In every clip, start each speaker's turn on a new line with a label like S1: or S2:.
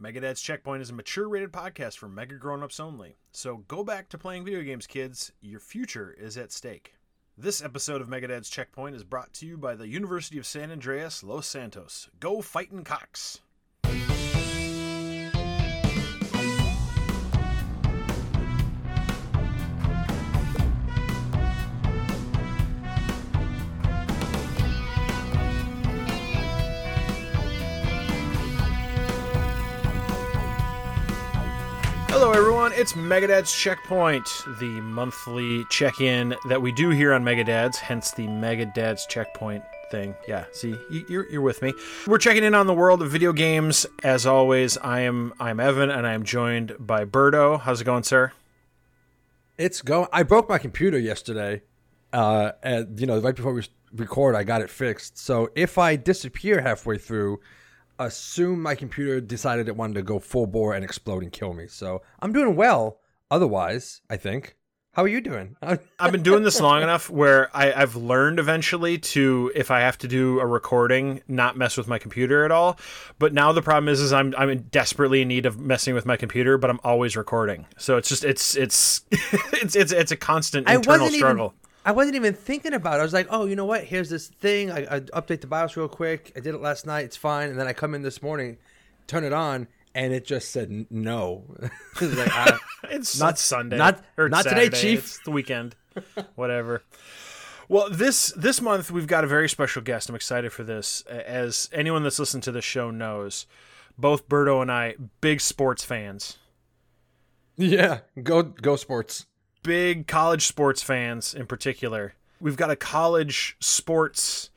S1: Megadad's Checkpoint is a mature rated podcast for mega grown ups only. So go back to playing video games, kids. Your future is at stake. This episode of Megadad's Checkpoint is brought to you by the University of San Andreas, Los Santos. Go fightin' Cox! Hello, everyone. It's Megadad's Checkpoint, the monthly check in that we do here on Megadad's, hence the Megadad's Checkpoint thing. Yeah, see, you- you're, you're with me. We're checking in on the world of video games. As always, I am I'm Evan, and I am joined by Berto. How's it going, sir?
S2: It's going. I broke my computer yesterday. Uh, and you know, right before we record, I got it fixed. So if I disappear halfway through, assume my computer decided it wanted to go full bore and explode and kill me. So I'm doing well. Otherwise, I think. How are you doing?
S1: I've been doing this long enough where I, I've learned eventually to, if I have to do a recording, not mess with my computer at all. But now the problem is, is I'm I'm desperately in need of messing with my computer, but I'm always recording. So it's just it's it's it's it's it's a constant
S2: I
S1: internal
S2: wasn't
S1: struggle.
S2: Even, I wasn't even thinking about it. I was like, oh, you know what? Here's this thing. I, I update the BIOS real quick. I did it last night. It's fine. And then I come in this morning, turn it on, and it just said no. It's like, I-
S1: It's
S2: Not-
S1: not Sunday,
S2: not-
S1: or
S2: not today, Chief.
S1: It's the weekend, whatever. Well, this this month we've got a very special guest. I'm excited for this. As anyone that's listened to the show knows, both Berto and I big sports fans,
S2: yeah, go go sports.
S1: Big college sports fans in particular. We've got a college sports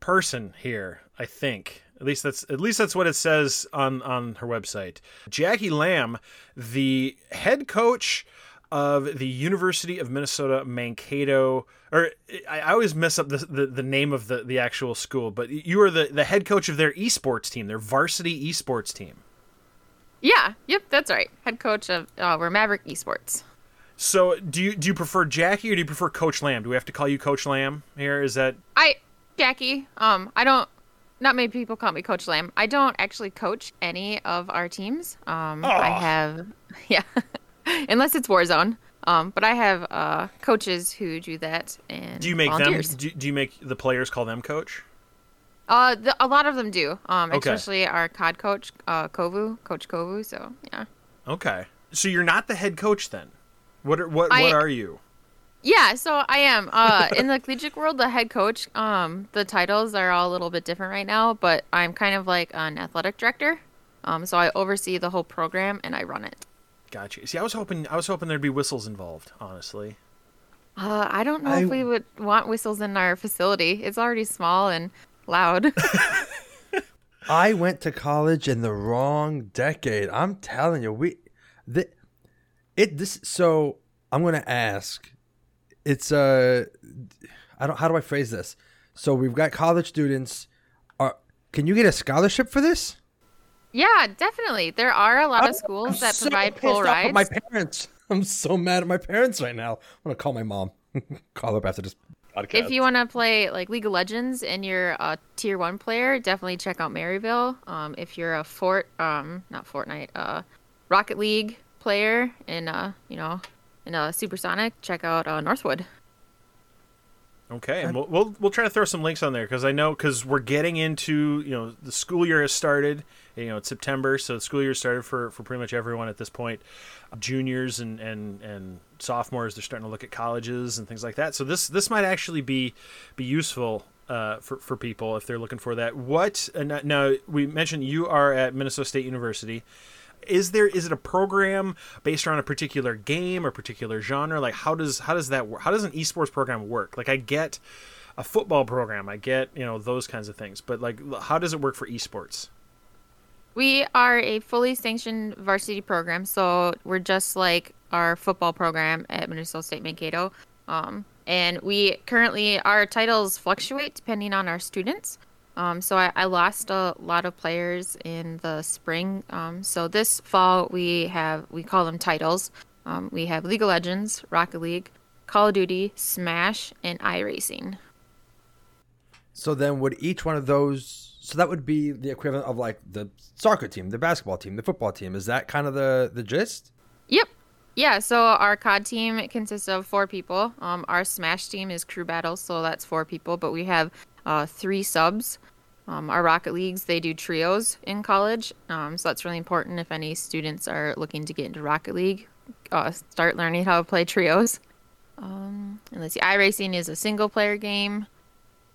S1: person here, I think. At least that's at least that's what it says on on her website. Jackie Lamb, the head coach of the University of Minnesota Mankato, or I, always mess up the, the the name of the the actual school, but you are the the head coach of their esports team, their varsity esports team.
S3: Yeah, yep, that's right. Head coach of uh, we're Maverick Esports.
S1: So, do you do you prefer Jackie or do you prefer Coach Lamb? Do we have to call you Coach Lamb here? Is that
S3: I Jackie. Um, I don't. Not many people call me Coach Lamb. I don't actually coach any of our teams. Um, I have, yeah, unless it's Warzone. Um, but I have uh coaches who do that and
S1: Do you make
S3: volunteers.
S1: them? Do, do you make the players call them coach?
S3: Uh, the, a lot of them do. Um,
S1: Okay.
S3: especially our COD coach, uh, Kovu, Coach Kovu. So yeah.
S1: Okay, so you're not the head coach then. What are, what
S3: I-
S1: what are you?
S3: Yeah, so I am. Uh, in the collegiate world, the head coach. Um, the titles are all a little bit different right now, but I'm kind of like an athletic director. Um, so I oversee the whole program and I run it.
S1: Gotcha. See, I was hoping I was hoping there'd be whistles involved. Honestly,
S3: Uh, I don't know
S2: I-
S3: if we would want whistles in our facility. It's already small and loud.
S2: I went to college in the wrong decade. I'm telling you, we, the, it this. So I'm gonna ask. It's uh, I don't. How do I phrase this? So we've got college students. Are can you get a scholarship for this?
S3: yeah, definitely. There are a lot of schools
S2: I'm
S3: that
S2: so
S3: provide full rides.
S2: My parents. I'm so mad at my parents right now. I'm gonna call my mom. call her up after this podcast.
S3: If you want to play like League of Legends and you're a tier one player, definitely check out Maryville. Um, if you're a Fort, um, not Fortnite, uh, Rocket League player in uh, you know, in uh, Supersonic, check out uh, Northwood.
S1: okay, and we'll, we'll we'll try to throw some links on there because I know because we're getting into you know the school year has started. You know it's September, so the school year started for for pretty much everyone at this point. Juniors and and and sophomores, they're starting to look at colleges and things like that. So this this might actually be be useful uh, for for people if they're looking for that. What uh, now- now we mentioned you are at Minnesota State University. Is there is it a program based around a particular game or particular genre? Like how does how does that work? How does an esports program work? Like I get a football program, I get you know those kinds of things, but like how does it work for esports?
S3: We are a fully sanctioned varsity program, so we're just like our football program at Minnesota State Mankato. Um, and we currently our titles fluctuate depending on our students. Um, so I, I lost a lot of players in the spring. Um, so this fall we have we call them titles. Um, we have League of Legends, Rocket League, Call of Duty, Smash, and iRacing.
S2: So then, would each one of those? So that would be the equivalent of like the soccer team, the basketball team, the football team. Is that kind of the the gist?
S3: Yep. Yeah, so our COD team consists of four people. Um, our Smash team is crew battles, so that's four people, but we have uh, three subs. Um, our Rocket Leagues, they do trios in college, um, so that's really important if any students are looking to get into Rocket League, uh, start learning how to play trios. Um, and let's see, iRacing is a single player game,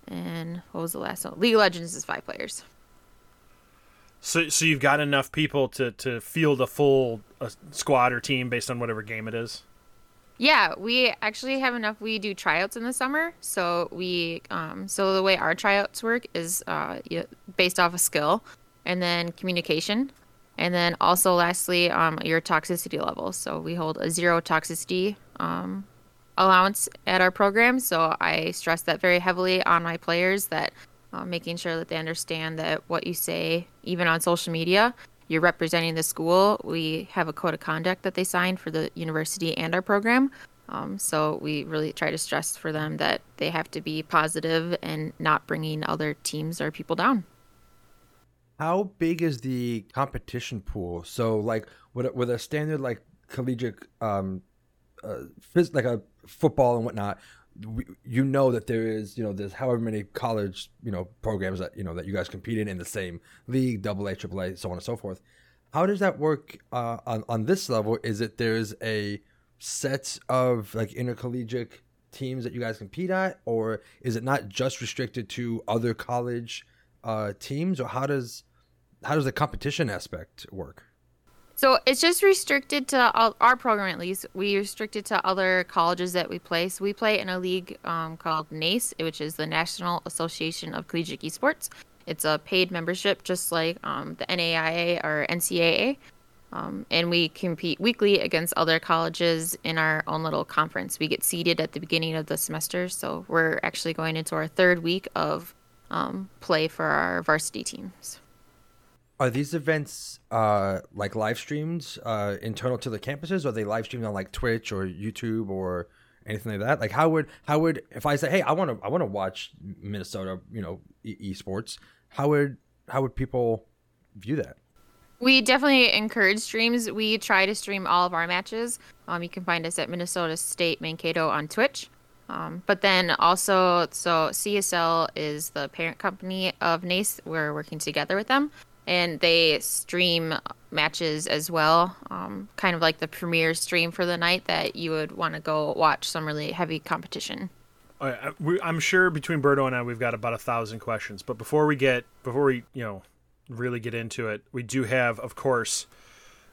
S3: and what was the last one? League of Legends is five players.
S1: So, so you've got enough people to, to field a full uh, squad or team based on whatever game it is.
S3: Yeah, we actually have enough. We do tryouts in the summer, so we um, so the way our tryouts work is uh, based off a of skill, and then communication, and then also lastly um, your toxicity level. So we hold a zero toxicity um, allowance at our program. So I stress that very heavily on my players that uh, making sure that they understand that what you say, even on social media, you're representing the school. We have a code of conduct that they sign for the university and our program. Um, so we really try to stress for them that they have to be positive and not bringing other teams or people down.
S2: How big is the competition pool? So, like, with a, with a standard like collegiate, um, uh, phys- like a football and whatnot, you know that there is you know there's however many college you know programs that you know that you guys compete in in the same league double a triple a so on and so forth. How does that work uh, on on this level? Is it there's a set of like intercollegiate teams that you guys compete at or is it not just restricted to other college uh, teams? Or how does how does the competition aspect work
S3: so it's just restricted to all, our program at least. We restricted to other colleges that we play. So we play in a league um, called NACE, which is the National Association of Collegiate Esports. It's a paid membership, just like um, the NAIA or NCAA. Um, and we compete weekly against other colleges in our own little conference. We get seeded at the beginning of the semester, so we're actually going into our third week of um, play for our varsity teams.
S2: Are these events uh, like live streams uh, internal to the campuses? Or are they live streamed on like Twitch or YouTube or anything like that? Like how would how would if I say, hey, I want to I want to watch Minnesota, you know, e- esports, how would how would people view that?
S3: We definitely encourage streams. We try to stream all of our matches. Um, you can find us at Minnesota State Mankato on Twitch. Um, but then also, so CSL is the parent company of NACE. We're working together with them and they stream matches as well, um, kind of like the premier stream for the night that you would want to go watch some really heavy competition.
S1: I'm sure between Berto and I, we've got about a thousand questions. But before we get, before we, you know, really get into it, we do have, of course,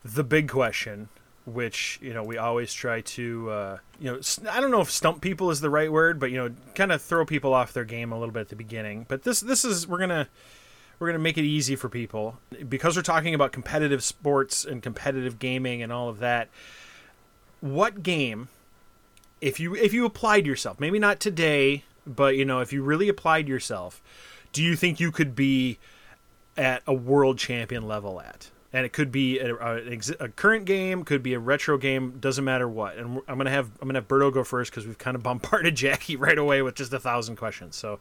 S1: the big question, which you know we always try to, uh, you know, I don't know if stump people is the right word, but you know, kind of throw people off their game a little bit at the beginning. But this, this is we're gonna we're going to make it easy for people. Because we're talking about competitive sports and competitive gaming and all of that what game if you if you applied yourself maybe not today but you know if you really applied yourself do you think you could be at a world champion level at? And it could be a, a, a current game could be a retro game doesn't matter what. And i'm gonna have i'm gonna have berto go first because we've kind of bombarded jackie right away with just a thousand questions. So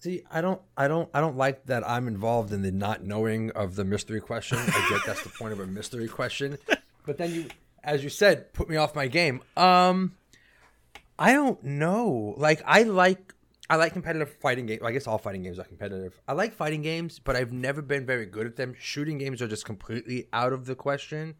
S2: See, I don't, I don't, I don't like that I'm involved in the not knowing of the mystery question. I get that's the point of a mystery question, but then you, as you said, put me off my game. Um, I don't know. Like, I like, I like competitive fighting games. I guess all fighting games are competitive. I like fighting games, but I've never been very good at them. Shooting games are just completely out of the question.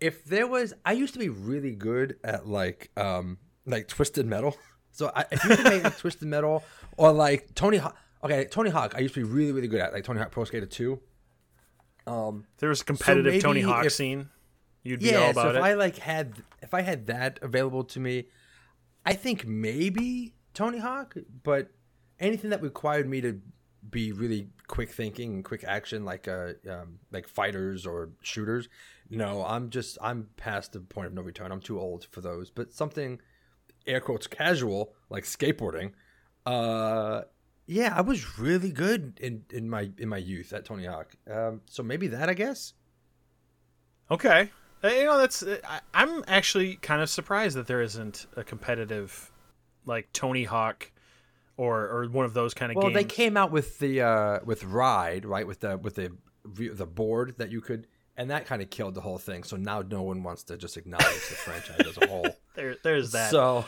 S2: If there was, I used to be really good at like, um, like twisted metal. So I, if you could make like Twisted Metal or like Tony Hawk, okay, Tony Hawk, I used to be really really good at like Tony Hawk Pro Skater Two.
S1: Um, there was a competitive so Tony Hawk if, scene. You'd be yeah, all about so
S2: if
S1: it.
S2: I like had if I had that available to me, I think maybe Tony Hawk, but anything that required me to be really quick thinking and quick action, like uh, um, like fighters or shooters. No, I'm just I'm past the point of no return. I'm too old for those. But something air quotes casual like skateboarding uh yeah i was really good in in my in my youth at tony hawk um so maybe that i guess
S1: okay uh, you know that's uh, I, i'm actually kind of surprised that there isn't a competitive like tony hawk or or one of those kind of
S2: Well,
S1: games.
S2: they came out with the uh, with Ride, right? With the with the the board that you could, and that kind of killed the whole thing. So now no one wants to just acknowledge the franchise as a whole.
S1: There, there's that.
S2: So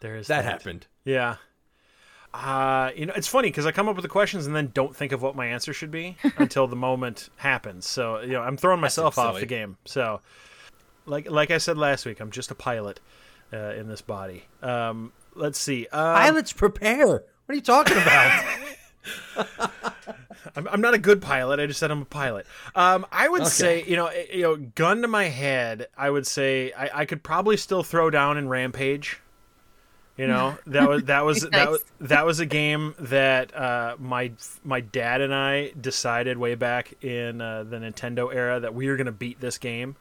S1: there is
S2: that happened.
S1: Yeah. Uh, you know, it's funny because I come up with the questions and then don't think of what my answer should be until the moment happens. So you know, I'm throwing myself off
S2: silly.
S1: the game. So, like like I said last week, I'm just a pilot uh, in this body. Um, let's see. Um,
S2: Pilots prepare. What are you talking about?
S1: I'm, I'm not a good pilot. I just said I'm a pilot. Um, I would say, you know, you know, gun to my head, I would say I, I could probably still throw down in Rampage. You know, that was that was that was that was a game that uh, my my dad and I decided way back in uh, the Nintendo era that we were going to beat this game.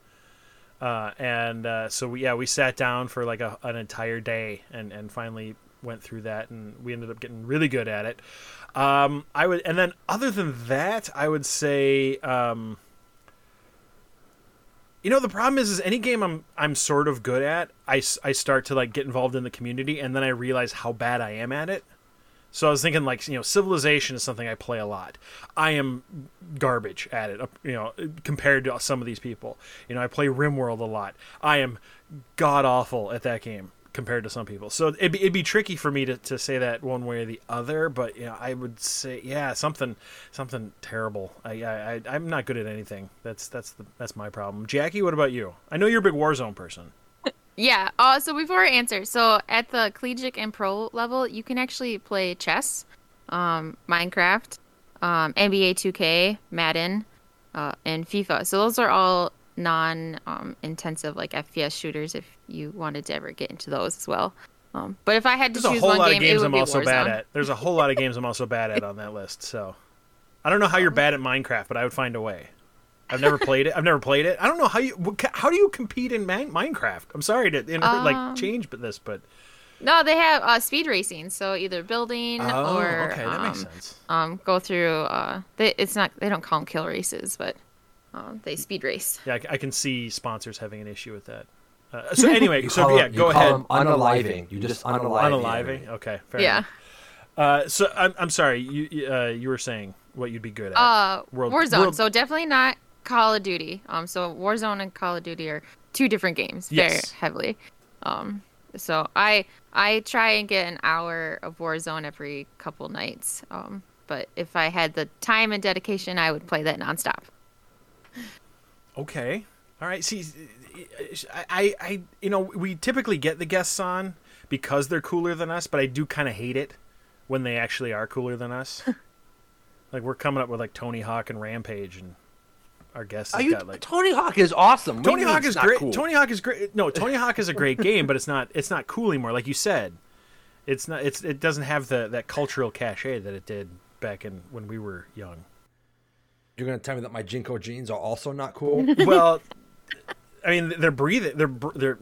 S1: Uh, and uh, so we, yeah, we sat down for like a, an entire day and, and finally went through that, and we ended up getting really good at it. Um, I would, and then other than that, I would say, um, you know, the problem is, is any game I'm I'm sort of good at, I, I start to like get involved in the community, and then I realize how bad I am at it. So I was thinking, like, you know, Civilization is something I play a lot. I am garbage at it, you know, compared to some of these people. You know, I play RimWorld a lot. I am god awful at that game compared to some people. So it'd be, it'd be tricky for me to, to say that one way or the other. But you know, I would say, yeah, something something terrible. I, I I'm not good at anything. That's that's the that's my problem. Jackie, what about you? I know you're a big Warzone person.
S3: Yeah. Uh, so before I answer, so at the collegiate and pro level, you can actually play chess, um, Minecraft, um, NBA 2K, Madden, uh, and FIFA. So those are all non-intensive like FPS shooters. If you wanted to ever get into those as well. Um, but if I had to
S1: There's a
S3: choose
S1: whole
S3: one
S1: lot
S3: game,
S1: of
S3: it would
S1: I'm
S3: be
S1: also bad at. There's a whole lot of games I'm also bad at on that list. So I don't know how you're bad at Minecraft, but I would find a way. I've never played it. I've never played it. I don't know how you how do you compete in Minecraft? I'm sorry to inter-
S3: Um,
S1: like change but this, but
S3: No, they have uh, speed racing. So either building
S1: oh,
S3: or
S1: okay, that makes
S3: um,
S1: sense.
S3: um, go through. Uh, they, it's not. They don't call them kill races, but um, they speed race.
S1: Yeah, I, c- I can see sponsors having an issue with that. Uh, so anyway, so
S2: call
S1: yeah,
S2: them-
S1: go ahead.
S2: them unaliving. You just unalive. the
S1: Unaliving. Okay, fair
S3: yeah.
S1: enough. Uh, so I'm I'm sorry. You you, uh, you were saying what you'd be good at.
S3: Uh,
S1: World-
S3: Warzone.
S1: World-
S3: So definitely not Call of Duty. Um, so Warzone and Call of Duty are two different games, very
S1: Yes.
S3: heavily. Um, so I I try and get an hour of Warzone every couple nights. Um, but if I had the time and dedication, I would play that nonstop.
S1: Okay. All right. See, I, I, I, you know, we typically get the guests on because they're cooler than us, but I do kind of hate it when they actually are cooler than us. like we're coming up with like Tony Hawk and Rampage, and our guests
S2: Are you,
S1: got like
S2: Tony Hawk is awesome. What
S1: Tony Hawk is great.
S2: cool?
S1: Tony Hawk is great. No, Tony Hawk is a great game, but it's not. It's not cool anymore. Like you said, it's not. It's it doesn't have the that cultural cachet that it did back in when we were young.
S2: You're gonna tell me that my JNCO jeans are also not cool?
S1: well i mean they're breathing they're they're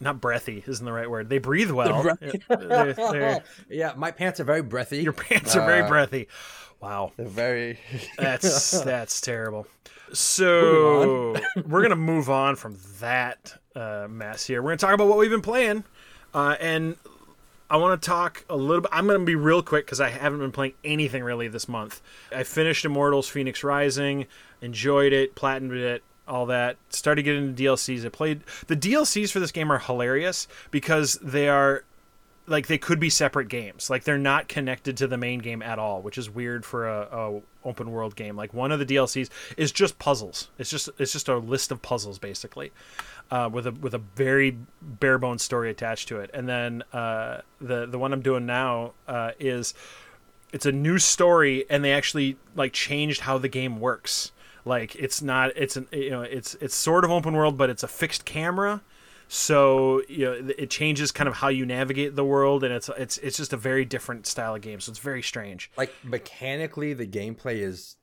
S1: not breathy isn't the right word they breathe well. They're- they're-
S2: yeah, my pants are very breathy.
S1: your pants are very
S2: Uh,
S1: breathy wow
S2: They're very.
S1: that's that's terrible so we're gonna move on from that uh, mess here we're gonna talk about what we've been playing uh, and I want to talk a little bit. I'm going to be real quick because I haven't been playing anything really this month. I finished Immortals Fenyx Rising, enjoyed it, platinumed it, all that. Started getting into DLCs. I played. The DLCs for this game are hilarious because they are like they could be separate games. Like they're not connected to the main game at all, which is weird for a, a open world game. Like one of the DLCs is just puzzles. It's just it's just a list of puzzles basically, uh, with a with a very bare bones story attached to it. And then uh, the the one I'm doing now uh, is it's a new story, and they actually like changed how the game works. Like it's not it's an you know it's it's sort of open world, but it's a fixed camera so you know it changes kind of how you navigate the world and it's it's it's just a very different style of game so it's very strange.
S2: Like mechanically, the gameplay is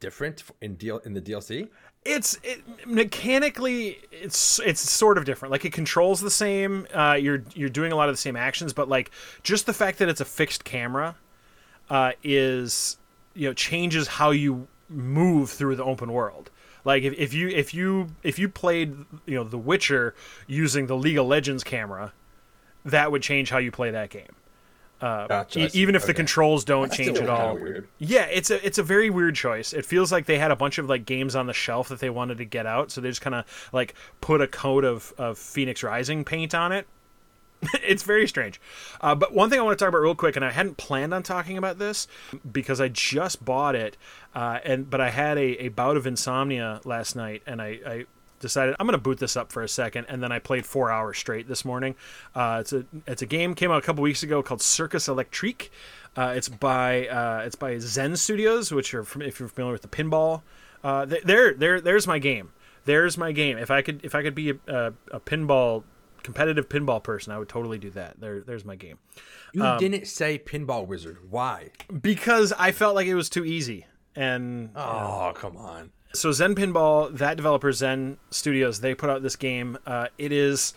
S2: different in deal in the DLC.
S1: it's it, mechanically it's it's sort of different. Like it controls the same uh, you're you're doing a lot of the same actions but like just the fact that it's a fixed camera uh, is you know changes how you move through the open world like if, if you if you if you played you know the witcher using the league of legends camera that would change how you play that game Uh,
S2: Gotcha,
S1: e-
S2: I see.
S1: even if the controls don't
S2: That's
S1: change at all.
S2: weird.
S1: Yeah, it's a it's a very weird choice. It feels like they had a bunch of like games on the shelf that they wanted to get out, so they just kind of like put a coat of of Fenyx Rising paint on it. it's very strange. Uh, but one thing I want to talk about real quick, and I hadn't planned on talking about this because I just bought it, uh, and but I had a, a bout of insomnia last night, and I. I decided I'm going to boot this up for a second, and then I played four hours straight this morning. Uh, it's a it's a game came out a couple weeks ago called Circus Electrique. Uh, it's by uh, it's by Zen Studios, which are from, if you're familiar with the pinball. Uh, there there there's my game. There's my game. If I could if I could be a, a, a pinball competitive pinball person, I would totally do that. There there's my game
S2: You
S1: Um,
S2: didn't say Pinball Wizard. Why?
S1: because I felt like it was too easy and.
S2: Oh, come on.
S1: So Zen Pinball, that developer Zen Studios, they put out this game. Uh, it is,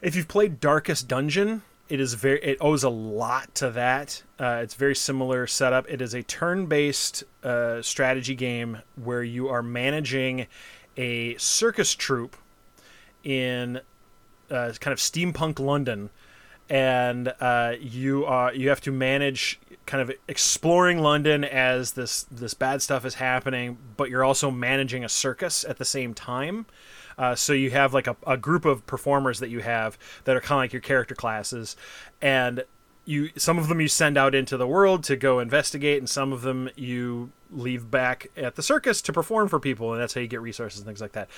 S1: if you've played Darkest Dungeon, it is very. It owes a lot to that. Uh, it's very similar setup. It is a turn-based uh, strategy game where you are managing a circus troupe in uh, kind of steampunk London, and uh, you are you have to manage kind of exploring London as this this bad stuff is happening, but you're also managing a circus at the same time. Uh, so you have like a, a group of performers that you have that are kind of like your character classes, and you some of them you send out into the world to go investigate, and some of them you leave back at the circus to perform for people, and that's how you get resources and things like that.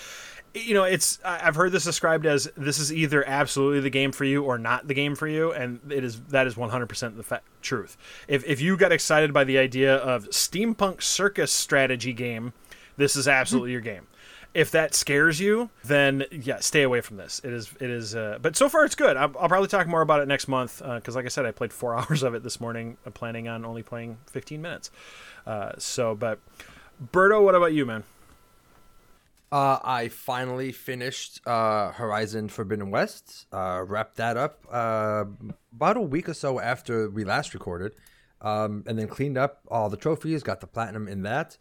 S1: You know it's i've heard this described as this is either absolutely the game for you or not the game for you and it is that is 100% the fa- truth. If, if you got excited by the idea of steampunk circus strategy game this is absolutely your game if that scares you then yeah stay away from this it is it is uh, but so far it's good I'll, I'll probably talk more about it next month because like i said i played four hours of it this morning i'm planning on only playing 15 minutes uh, so but berto what about you man
S2: Uh, I finally finished uh, Horizon Forbidden West. Uh, wrapped that up uh, about a week or so after we last recorded, um, and then cleaned up all the trophies. Got the platinum in that,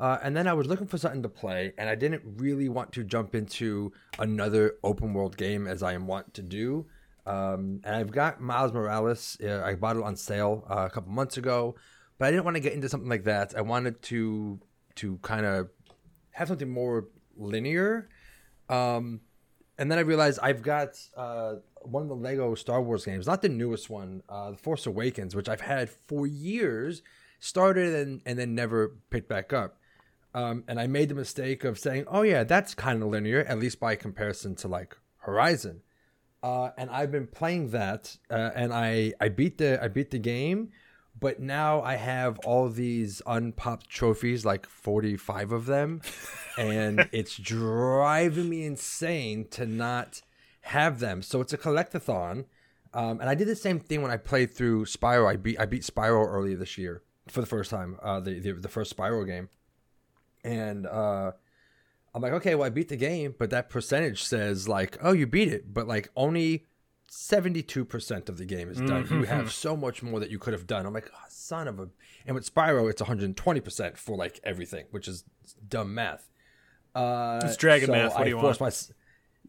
S2: uh, and then I was looking for something to play, and I didn't really want to jump into another open world game as I am wont to do. Um, and I've got Miles Morales. Uh, I bought it on sale uh, a couple months ago, but I didn't want to get into something like that. I wanted to to kind of have something more linear. Um, and then I realized I've got uh, one of the Lego Star Wars games, not the newest one, uh, The Force Awakens, which I've had for years, started and, and then never picked back up. Um, and I made the mistake of saying, oh, yeah, that's kind of linear, at least by comparison to like Horizon. Uh, and I've been playing that, uh, and I, I beat the I beat the game, but now I have all these unpopped trophies, like forty five of them, and it's driving me insane to not have them. So it's a collectathon, um, and I did the same thing when I played through Spyro. I beat I beat Spyro earlier this year for the first time, uh, the, the the first Spyro game, and uh, I'm like, okay, well, I beat the game, but that percentage says like, oh, you beat it, but like only 72% of the game is done. You have so much more that you could have done. I'm like, oh, son of a. And with Spyro, it's 120% for like everything, which is dumb math. Uh,
S1: It's dragon math. What
S2: I
S1: do you want?
S2: my-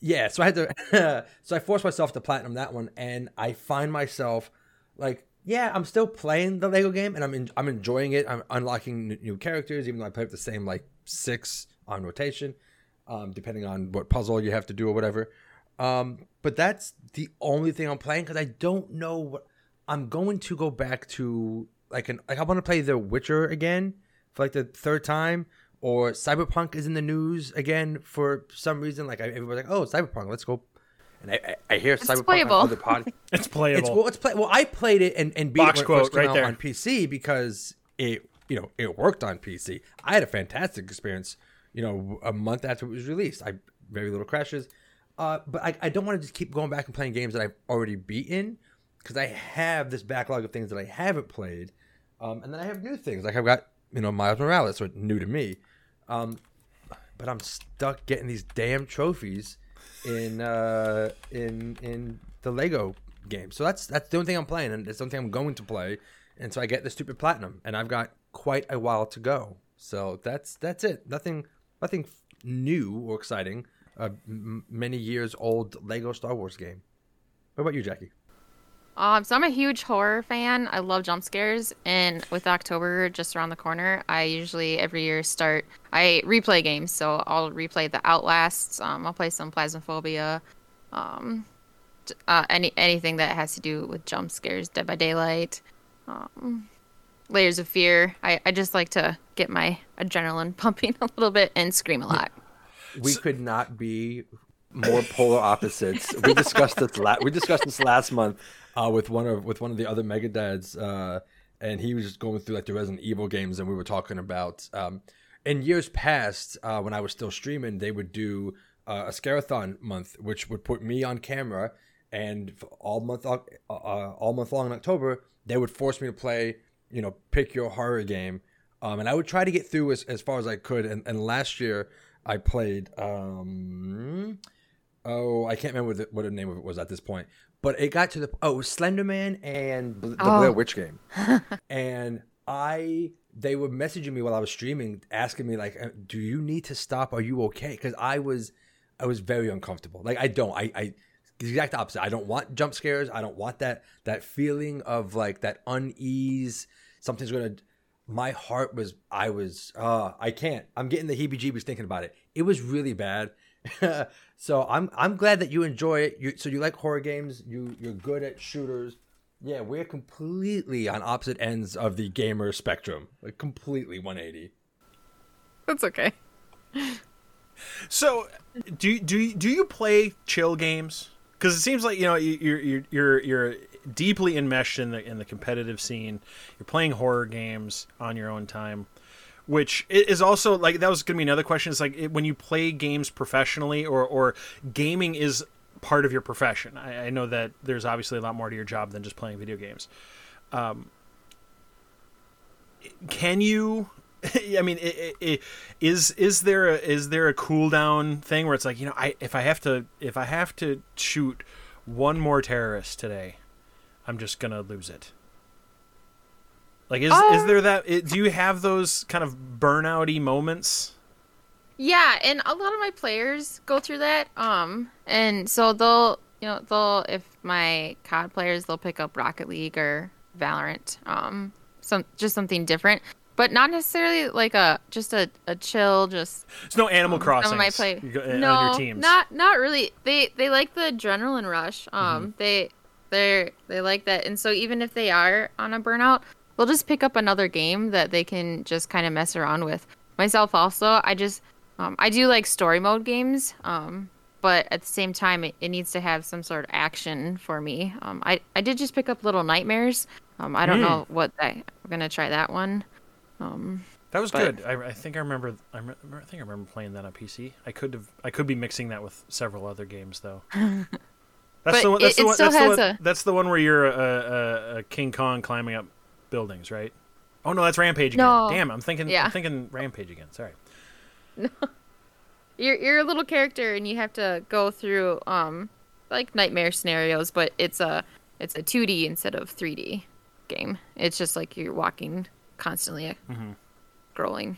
S2: yeah, so I had to. so I forced myself to platinum that one, and I find myself like, yeah, I'm still playing the Lego game, and I'm I'm enjoying it. I'm unlocking new characters, even though I play with the same like six on rotation, um, depending on what puzzle you have to do or whatever. Um, but that's the only thing I'm playing because I don't know what I'm going to go back to. Like an like I want to play The Witcher again for like the third time, or Cyberpunk is in the news again for some reason. Like everybody's like, "Oh, Cyberpunk, let's go." And I, I, I hear Cyberpunk
S3: playable.
S2: on other podcasts.
S1: it's playable
S2: It's well, it's play. Well, I played it and, and beat
S1: Box
S2: it when it first
S1: quote
S2: came
S1: right
S2: out
S1: there.
S2: on PC because it you know it worked on PC. I had a fantastic experience. You know, a month after it was released, I very little crashes. Uh, but I, I don't want to just keep going back and playing games that I've already beaten because I have this backlog of things that I haven't played, um, and then I have new things like I've got you know Miles Morales, so new to me. Um, but I'm stuck getting these damn trophies in uh, in in the Lego game. So that's that's the only thing I'm playing, and it's the only thing I'm going to play. And so I get the stupid platinum, and I've got quite a while to go. So that's that's it. Nothing nothing new or exciting. A m- many years old Lego Star Wars game. What about you, Jackie?
S3: Um, so I'm a huge horror fan. I love jump scares, and with October just around the corner, I usually every year start. I replay games, so I'll replay the Outlasts. Um, I'll play some Phasmophobia. Um, uh, any anything that has to do with jump scares, Dead by Daylight, um, Layers of Fear. I, I just like to get my adrenaline pumping a little bit and scream a lot.
S2: We could not be more polar opposites. we discussed this. La- we discussed this last month uh, with one of with one of the other mega dads, uh, and he was just going through like the Resident Evil games, and we were talking about. Um, in years past, uh, when I was still streaming, they would do uh, a Scarathon month, which would put me on camera, and all month uh, uh, all month long in October, they would force me to play, you know, pick your horror game, um, and I would try to get through as, as far as I could. And, and last year, I played. Um, oh, I can't remember what the, what the name of it was at this point, but it got to the oh, Slenderman and the oh. Blair Witch game, and I they were messaging me while I was streaming, asking me like, uh, "Do you need to stop? Are you okay?" Because I was I was very uncomfortable. Like I don't I I the exact opposite. I don't want jump scares. I don't want that that feeling of like that unease. Something's gonna. My heart was. I was. Uh, I can't. I'm getting the heebie-jeebies thinking about it. It was really bad. so I'm I'm glad that you enjoy it. You, so you like horror games. You you're good at shooters. Yeah, we're completely on opposite ends of the gamer spectrum. Like completely 180.
S3: That's okay.
S1: So, do do do you play chill games? Because it seems like you know you're you're you're you're deeply enmeshed in the in the competitive scene. You're playing horror games on your own time which is also like that was going to be another question. Is like when you play games professionally, or or gaming is part of your profession. I, I, know that there's obviously a lot more to your job than just playing video games. Um, can you? I mean, it, it, it, is is there a, is there a cooldown thing where it's like you know, I if I have to if I have to shoot one more terrorist today, I'm just gonna lose it. Like, is um, is there that? Do you have those kind of burnouty moments?
S3: Yeah, and a lot of my players go through that. Um, and so they'll, you know, they'll if my COD players, they'll pick up Rocket League or Valorant. Um, some just something different, but not necessarily like a just a, a chill. Just
S1: it's no Animal um, Crossing. My play,
S3: no, not not really. They they like the adrenaline rush. Um, mm-hmm. they they they like that, and so even if they are on a burnout, they'll just pick up another game that they can just kind of mess around with. Myself also, I just um, I do like story mode games, um, but at the same time, it, it, needs to have some sort of action for me. Um, I I did just pick up Little Nightmares. Um, I don't mm. know what that. I'm gonna try that one. Um,
S1: that was but, good. I, I, think I remember. I, remember, I think I remember playing that on PC. I could have. I could be mixing that with several other games though. That's the one. That's, it, the one, that's, the one a... that's the one where you're a, a, a King Kong climbing up buildings, right? Oh no, that's Rampage again. No. Damn, I'm thinking yeah. I'm thinking Rampage again. Sorry.
S3: No. You're you're a little character and you have to go through um like nightmare scenarios, but it's a it's a 2D instead of 3D game. It's just like you're walking constantly mm-hmm. scrolling.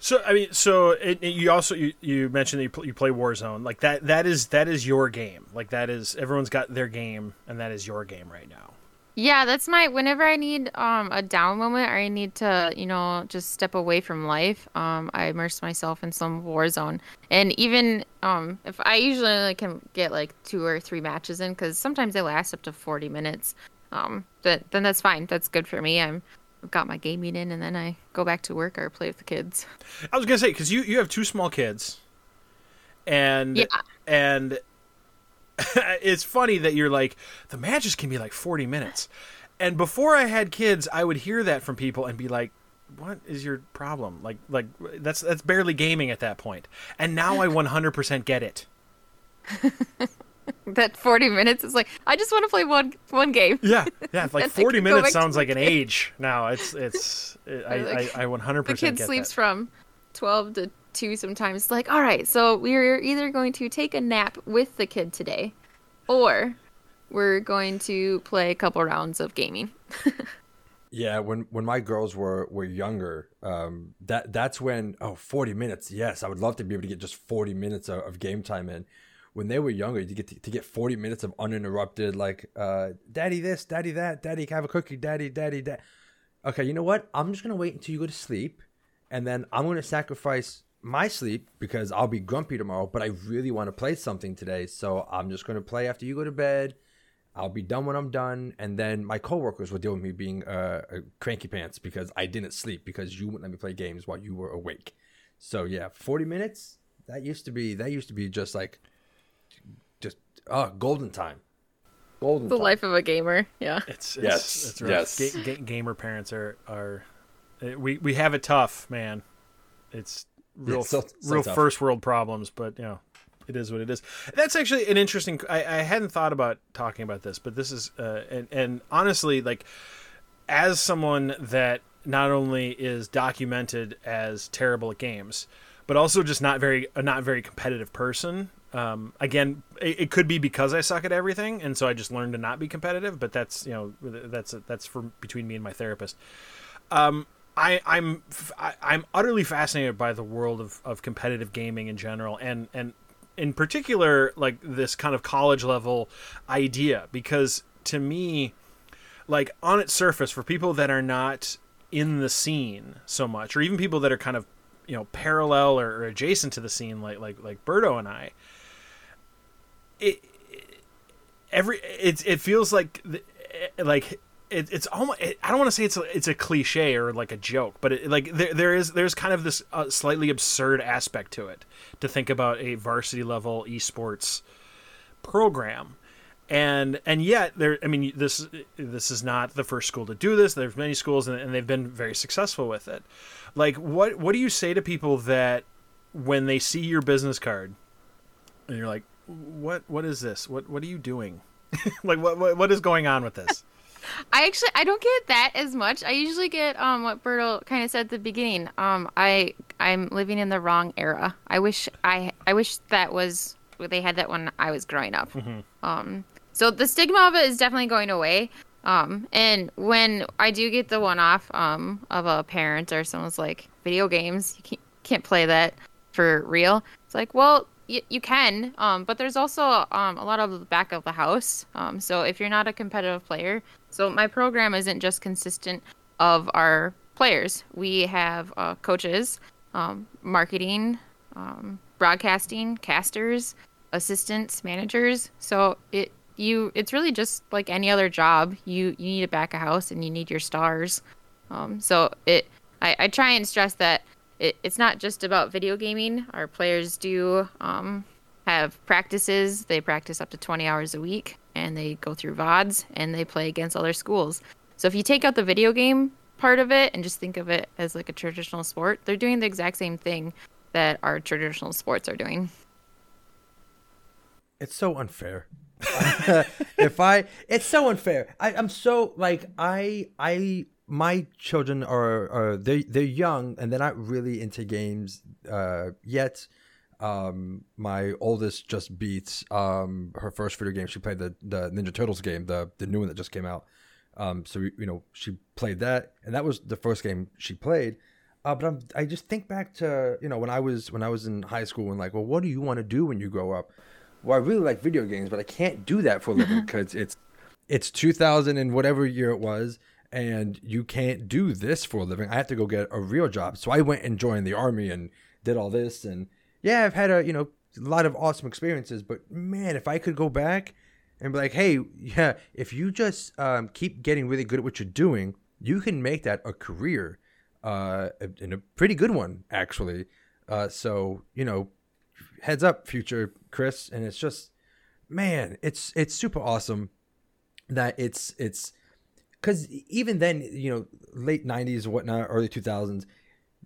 S1: So I mean, so it, it, you also you, you mentioned that you, pl- you play Warzone like that. That is that is your game. Like that is everyone's got their game, and that is your game right now.
S3: Yeah, that's my whenever I need um a down moment or I need to, you know, just step away from life, um I immerse myself in some Warzone. And even um if I usually can get like two or three matches in cuz sometimes they last up to 40 minutes. Um but then that's fine. That's good for me. I'm I've got my gaming in and then I go back to work or play with the kids.
S1: I was going to say cuz you you have two small kids. And yeah. and it's funny that you're like the matches can be like 40 minutes. And before i had kids i would hear that from people and be like what is your problem? Like like that's that's barely gaming at that point." and now i 100% get it.
S3: That 40 minutes is like i just want to play one one game.
S1: Yeah yeah like 40 minutes sounds like an age. Now it's it's it, I, like, I, I 100%
S3: the kid sleeps
S1: that.
S3: from 12 to two sometimes like all right so we're either going to take a nap with the kid today or we're going to play a couple rounds of gaming.
S2: Yeah when when my girls were were younger um that that's when oh 40 minutes yes i would love to be able to get just 40 minutes of, of game time in. When they were younger to get to, to get 40 minutes of uninterrupted like uh daddy this daddy that daddy have a cookie daddy daddy dad okay you know what? I'm just gonna wait until you go to sleep and then i'm gonna sacrifice my sleep because i'll be grumpy tomorrow but i really want to play something today so i'm just gonna play after you go to bed I'll be done when I'm done, and then my coworkers will deal with me being uh, a cranky pants because I didn't sleep because you wouldn't let me play games while you were awake. So yeah, 40 minutes. That used to be that used to be just like just uh golden time. Golden
S3: The
S2: time.
S3: life of a gamer. Yeah.
S1: It's, it's
S4: Yes,
S1: it's rough.
S4: yes.
S1: Ga- ga- gamer parents are are uh, we we have it tough, man. It's real
S2: it's so- so
S1: real
S2: tough.
S1: first world problems, but you know, it is what it is. That's actually an interesting. I, I hadn't thought about talking about this, but this is uh, and and honestly, like as someone that not only is documented as terrible at games, but also just not very a not very competitive person. Um, again, it, it could be because I suck at everything, and so I just learned to not be competitive. But that's you know that's that's for between me and my therapist. Um, I, I'm f- I, I'm utterly fascinated by the world of, of competitive gaming in general, and and in particular like this kind of college level idea because to me like on its surface for people that are not in the scene so much or even people that are kind of you know parallel or, or adjacent to the scene like like like Berto and I it, it every it it feels like the- eh, like it, it's almost it, I don't want to say it's a, it's a cliche or like a joke but it, like there, there is there's kind of this uh, slightly absurd aspect to it to think about a varsity level esports program. And and yet there i mean this this is not the first school to do this. There's many schools and, and they've been very successful with it. Like what what do you say to people that when they see your business card and you're like what what is this? What what are you doing? Like what, what what is going on with this
S3: I actually I don't get that as much. I usually get um what Berto kind of said at the beginning. Um I I'm living in the wrong era. I wish I I wish that was they had that when I was growing up. Um so the stigma of it is definitely going away. Um and when I do get the one off um of a parent or someone's like video games, you can't, can't play that for real. It's like, well, y- you can, um, but there's also um, a lot of the back of the house. Um, so if you're not a competitive player, so my program isn't just consistent of our players. We have uh, coaches, um, marketing, um, broadcasting, casters, assistants, managers. So it you it's really just like any other job. You you need a back of house and you need your stars. Um, so it I, I try and stress that it, it's not just about video gaming. Our players do um, have practices. They practice up to 20 hours a week and they go through VODs and they play against other schools. So if you take out the video game part of it and just think of it as like a traditional sport, they're doing the exact same thing that our traditional sports are doing.
S2: It's so unfair. if I, it's so unfair. I, I'm so like I, I, my children are, are they, they're young and they're not really into games uh, yet. Um, my oldest just beats um her first video game. She played the the Ninja Turtles game, the the new one that just came out. Um, so you know she played that, and that was the first game she played. Uh, but I'm, I just think back to you know when I was when I was in high school and like, well, what do you want to do when you grow up? Well, I really like video games, but I can't do that for a living because it's it's 2000 and whatever year it was, and you can't do this for a living. I have to go get a real job. So I went and joined the army and did all this, and yeah, I've had a you know a lot of awesome experiences. But man, if I could go back and be like, hey, yeah, if you just um, keep getting really good at what you're doing, you can make that a career, uh, and a pretty good one actually. Uh, so you know, heads up, future Chris, and it's just, man, it's it's super awesome that it's it's because even then, you know, late '90s or whatnot, early 2000s,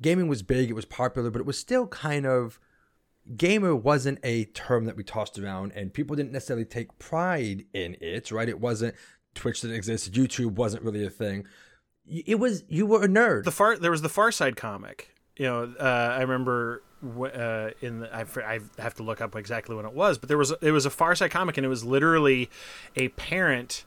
S2: gaming was big, it was popular, but it was still kind of gamer wasn't a term that we tossed around and people didn't necessarily take pride in it, right? It wasn't Twitch that existed, YouTube wasn't really a thing. It was you were a nerd.
S1: the far there was the Far Side comic. You know, uh, I remember uh, in the, I, I have to look up exactly when it was, but there was it was a Far Side comic, and it was literally a parent,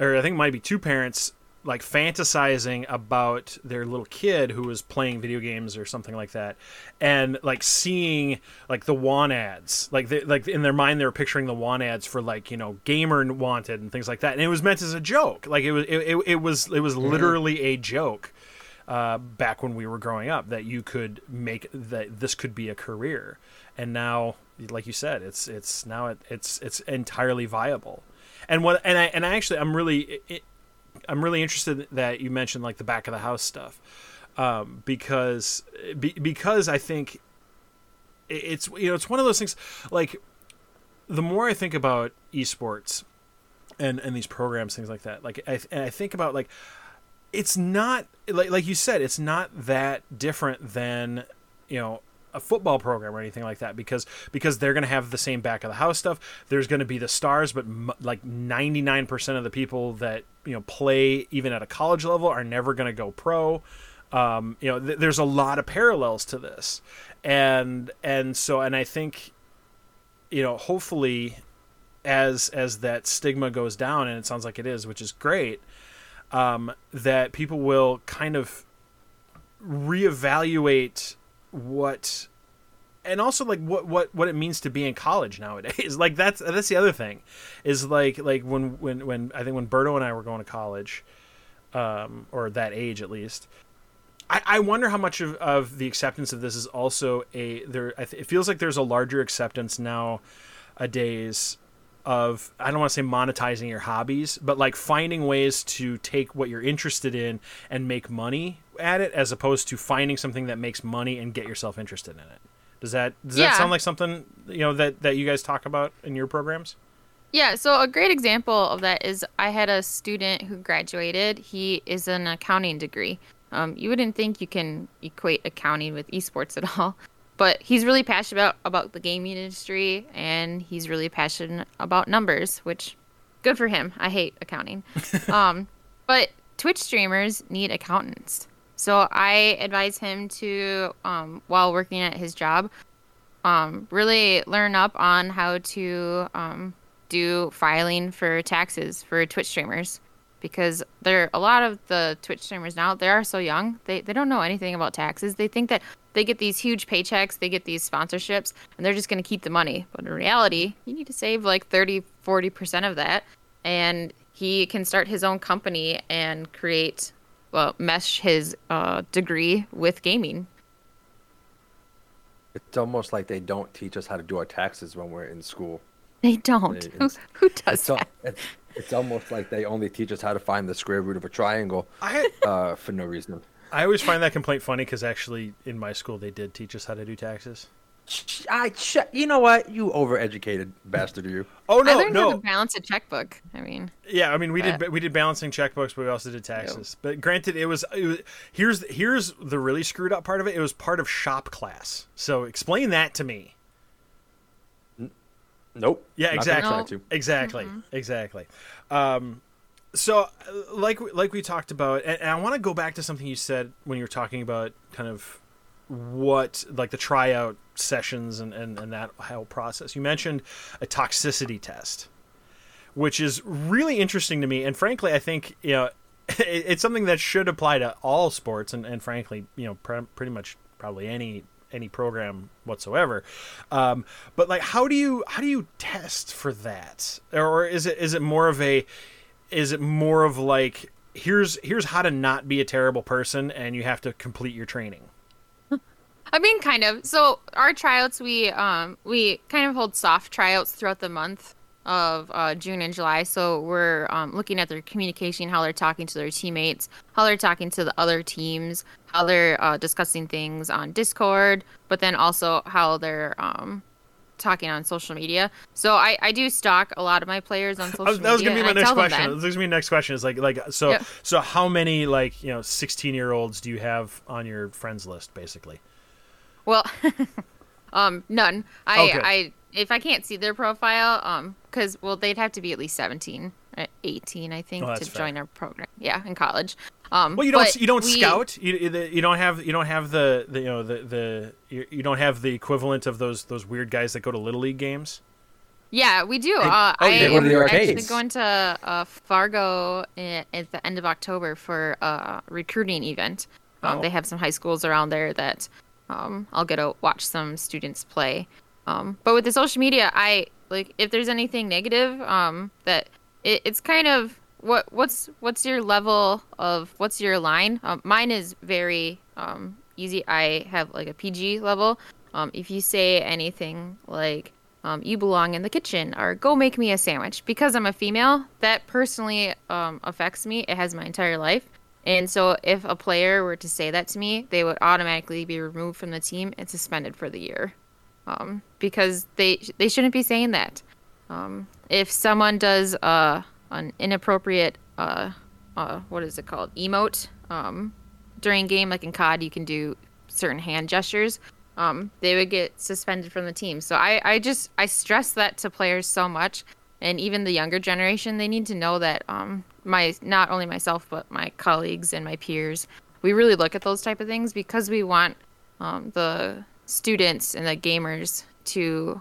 S1: or I think it might be two parents like fantasizing about their little kid who was playing video games or something like that and like seeing like the want ads. Like they, like in their mind they were picturing the want ads for like you know gamer wanted and things like that. And it was meant as a joke. Like it was it, it, it was it was literally a joke uh, back when we were growing up that you could make that this could be a career. And now like you said it's it's now it, it's it's entirely viable. And what and I and I actually I'm really I'm really interested that you mentioned like the back of the house stuff um, because be, because I think it's you know it's one of those things like the more I think about esports and and these programs things like that like I, and I think about like it's not like like you said it's not that different than you know a football program or anything like that because because they're going to have the same back of the house stuff. There's going to be the stars but m- like 99% of the people that you know play even at a college level are never going to go pro. Um, you know th- there's a lot of parallels to this. And and so and i think you know hopefully as as that stigma goes down and it sounds like it is which is great um, that people will kind of reevaluate what and also like what what what it means to be in college nowadays. Like that's that's the other thing is like like when when when i think when berto and i were going to college um or that age at least i i wonder how much of, of the acceptance of this is also a there it feels like there's a larger acceptance now, a days of I don't want to say monetizing your hobbies, but like finding ways to take what you're interested in and make money at it, as opposed to finding something that makes money and get yourself interested in it. Does that does
S3: Yeah.
S1: that sound like something you know that that you guys talk about in your programs?
S3: Yeah, so a great example of that is I had a student who graduated. He is an accounting degree. Um, you wouldn't think you can equate accounting with esports at all, but he's really passionate about, about the gaming industry and he's really passionate about numbers, which good for him. I hate accounting. um, but Twitch streamers need accountants. So I advise him to, um, while working at his job, um, really learn up on how to um, do filing for taxes for Twitch streamers. Because there are a lot of the Twitch streamers now they are so young they, they don't know anything about taxes. They think that they get these huge paychecks they get these sponsorships and they're just going to keep the money. But in reality you need to save like 30 40% of that and he can start his own company and create well mesh his uh, degree with gaming
S2: It's almost like they don't teach us how to do our taxes when we're in school.
S3: they don't
S2: They-
S3: who, who does
S2: It's,
S3: that
S2: it's, it's almost like they only teach us how to find the square root of a triangle
S1: I
S2: uh, for no reason.
S1: I always find that complaint funny because actually in my school they did teach us how to do taxes.
S2: Sh- I sh- you know what? You overeducated bastard, you.
S1: Oh no,
S3: I
S1: no,
S3: learned how
S1: no,
S3: to balance a checkbook. I mean,
S1: Yeah, I mean we did we did balancing checkbooks, but we also did taxes. But granted, it was, it was here's here's the really screwed up part of it. It was part of shop class. So explain that to me.
S2: Nope.
S1: Yeah, exactly.
S2: gonna try to.
S1: Exactly, exactly. Um, so, uh, like like we talked about, and, and I want to go back to something you said when you were talking about kind of what like the tryout sessions and, and, and that whole process. You mentioned a toxicity test, which is really interesting to me, and frankly, I think you know it's something that should apply to all sports, and, and frankly, you know, pre- pretty much probably any any program whatsoever. Um, but like, how do you how do you test for that, or is it is it more of a is it more of like here's here's how to not be a terrible person, and you have to complete your training.
S3: I mean, kind of. So our tryouts, we um we kind of hold soft tryouts throughout the month of uh, June and July. So we're um, looking at their communication, how they're talking to their teammates, how they're talking to the other teams, how they're uh, discussing things on Discord, but then also how they're um talking on social media. So I, I do stalk a lot of my players on social
S1: was- that was gonna be my next question.
S3: that.
S1: That was gonna be my next question. Is like like so
S3: Yep.
S1: so how many like you know sixteen year olds do you have on your friends list basically?
S3: Well, um, none. I,
S1: Okay.
S3: I, if I can't see their profile, um, because well, they'd have to be at least seventeen, uh, eighteen, I think,
S1: Oh,
S3: to
S1: fair.
S3: join our program. Yeah, in college. Um,
S1: Well, you don't you don't
S3: we-
S1: scout. You, you don't have you don't have the, the you know the the you, you don't have the equivalent of those those weird guys that go to little league games.
S3: Yeah, we do. Uh,
S2: oh,
S3: I
S2: yeah, go to
S3: am actually going to uh, Fargo i- at the end of October for a recruiting event. Um,
S1: Oh.
S3: They have some high schools around there that um, I'll get to watch some students play. Um, but with the social media, I like if there's anything negative, um, that it, it's kind of what what's what's your level of what's your line? Um, mine is very um, easy. I have like a PG level. Um, if you say anything like um, you belong in the kitchen or go make me a sandwich because i'm a female that personally um, affects me it has my entire life and so if a player were to say that to me they would automatically be removed from the team and suspended for the year. Um, because they they shouldn't be saying that. Um, if someone does uh, an inappropriate uh, uh, what is it called? Emote um, during game like in cod you can do certain hand gestures um, they would get suspended from the team. So I, I just i stress that to players so much and even the younger generation they need to know that um, my not only myself but my colleagues and my peers we really look at those type of things because we want um, the students and the gamers to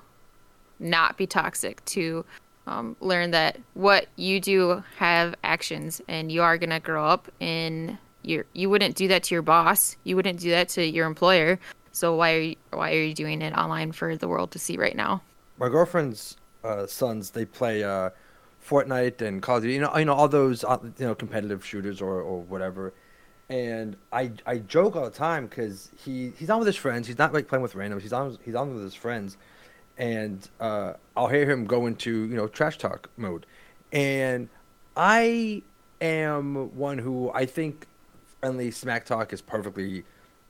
S3: not be toxic to um, learn that what you do have actions and you are going to grow up and you you wouldn't do that to your boss you wouldn't do that to your employer. So why are you, why are you doing it online for the world to see right now?
S2: My girlfriend's uh, sons they play uh, Fortnite and Call of Duty, you know, you know all those uh, you know competitive shooters or, or whatever. And I I joke all the time because he he's on with his friends. He's not like playing with randoms. He's on he's on with his friends, and uh, I'll hear him go into you know trash talk mode, and I am one who I think friendly smack talk is perfectly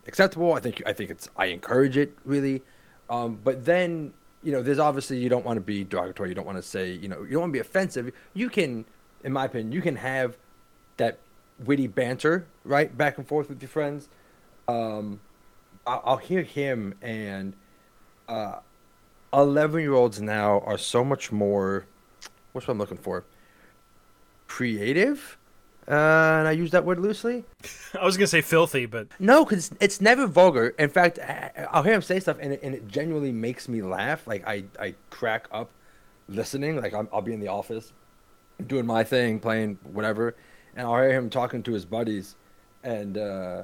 S2: acceptable. I think I think it's I encourage it really, um, but then you know there's obviously you don't want to be derogatory. You don't want to say you know you don't want to be offensive. You can, in my opinion, you can have that witty banter right back and forth with your friends. Um, I'll, I'll hear him and uh, eleven year olds now are so much more. What's what I'm looking for? Creative. Uh, and I use that word loosely.
S1: I was gonna say filthy, but
S2: No, because it's never vulgar. In fact, I- I'll hear him say stuff, and it, and it genuinely makes me laugh. Like I, I crack up listening. Like I'm, I'll be in the office, doing my thing, playing whatever, and I'll hear him talking to his buddies, and uh,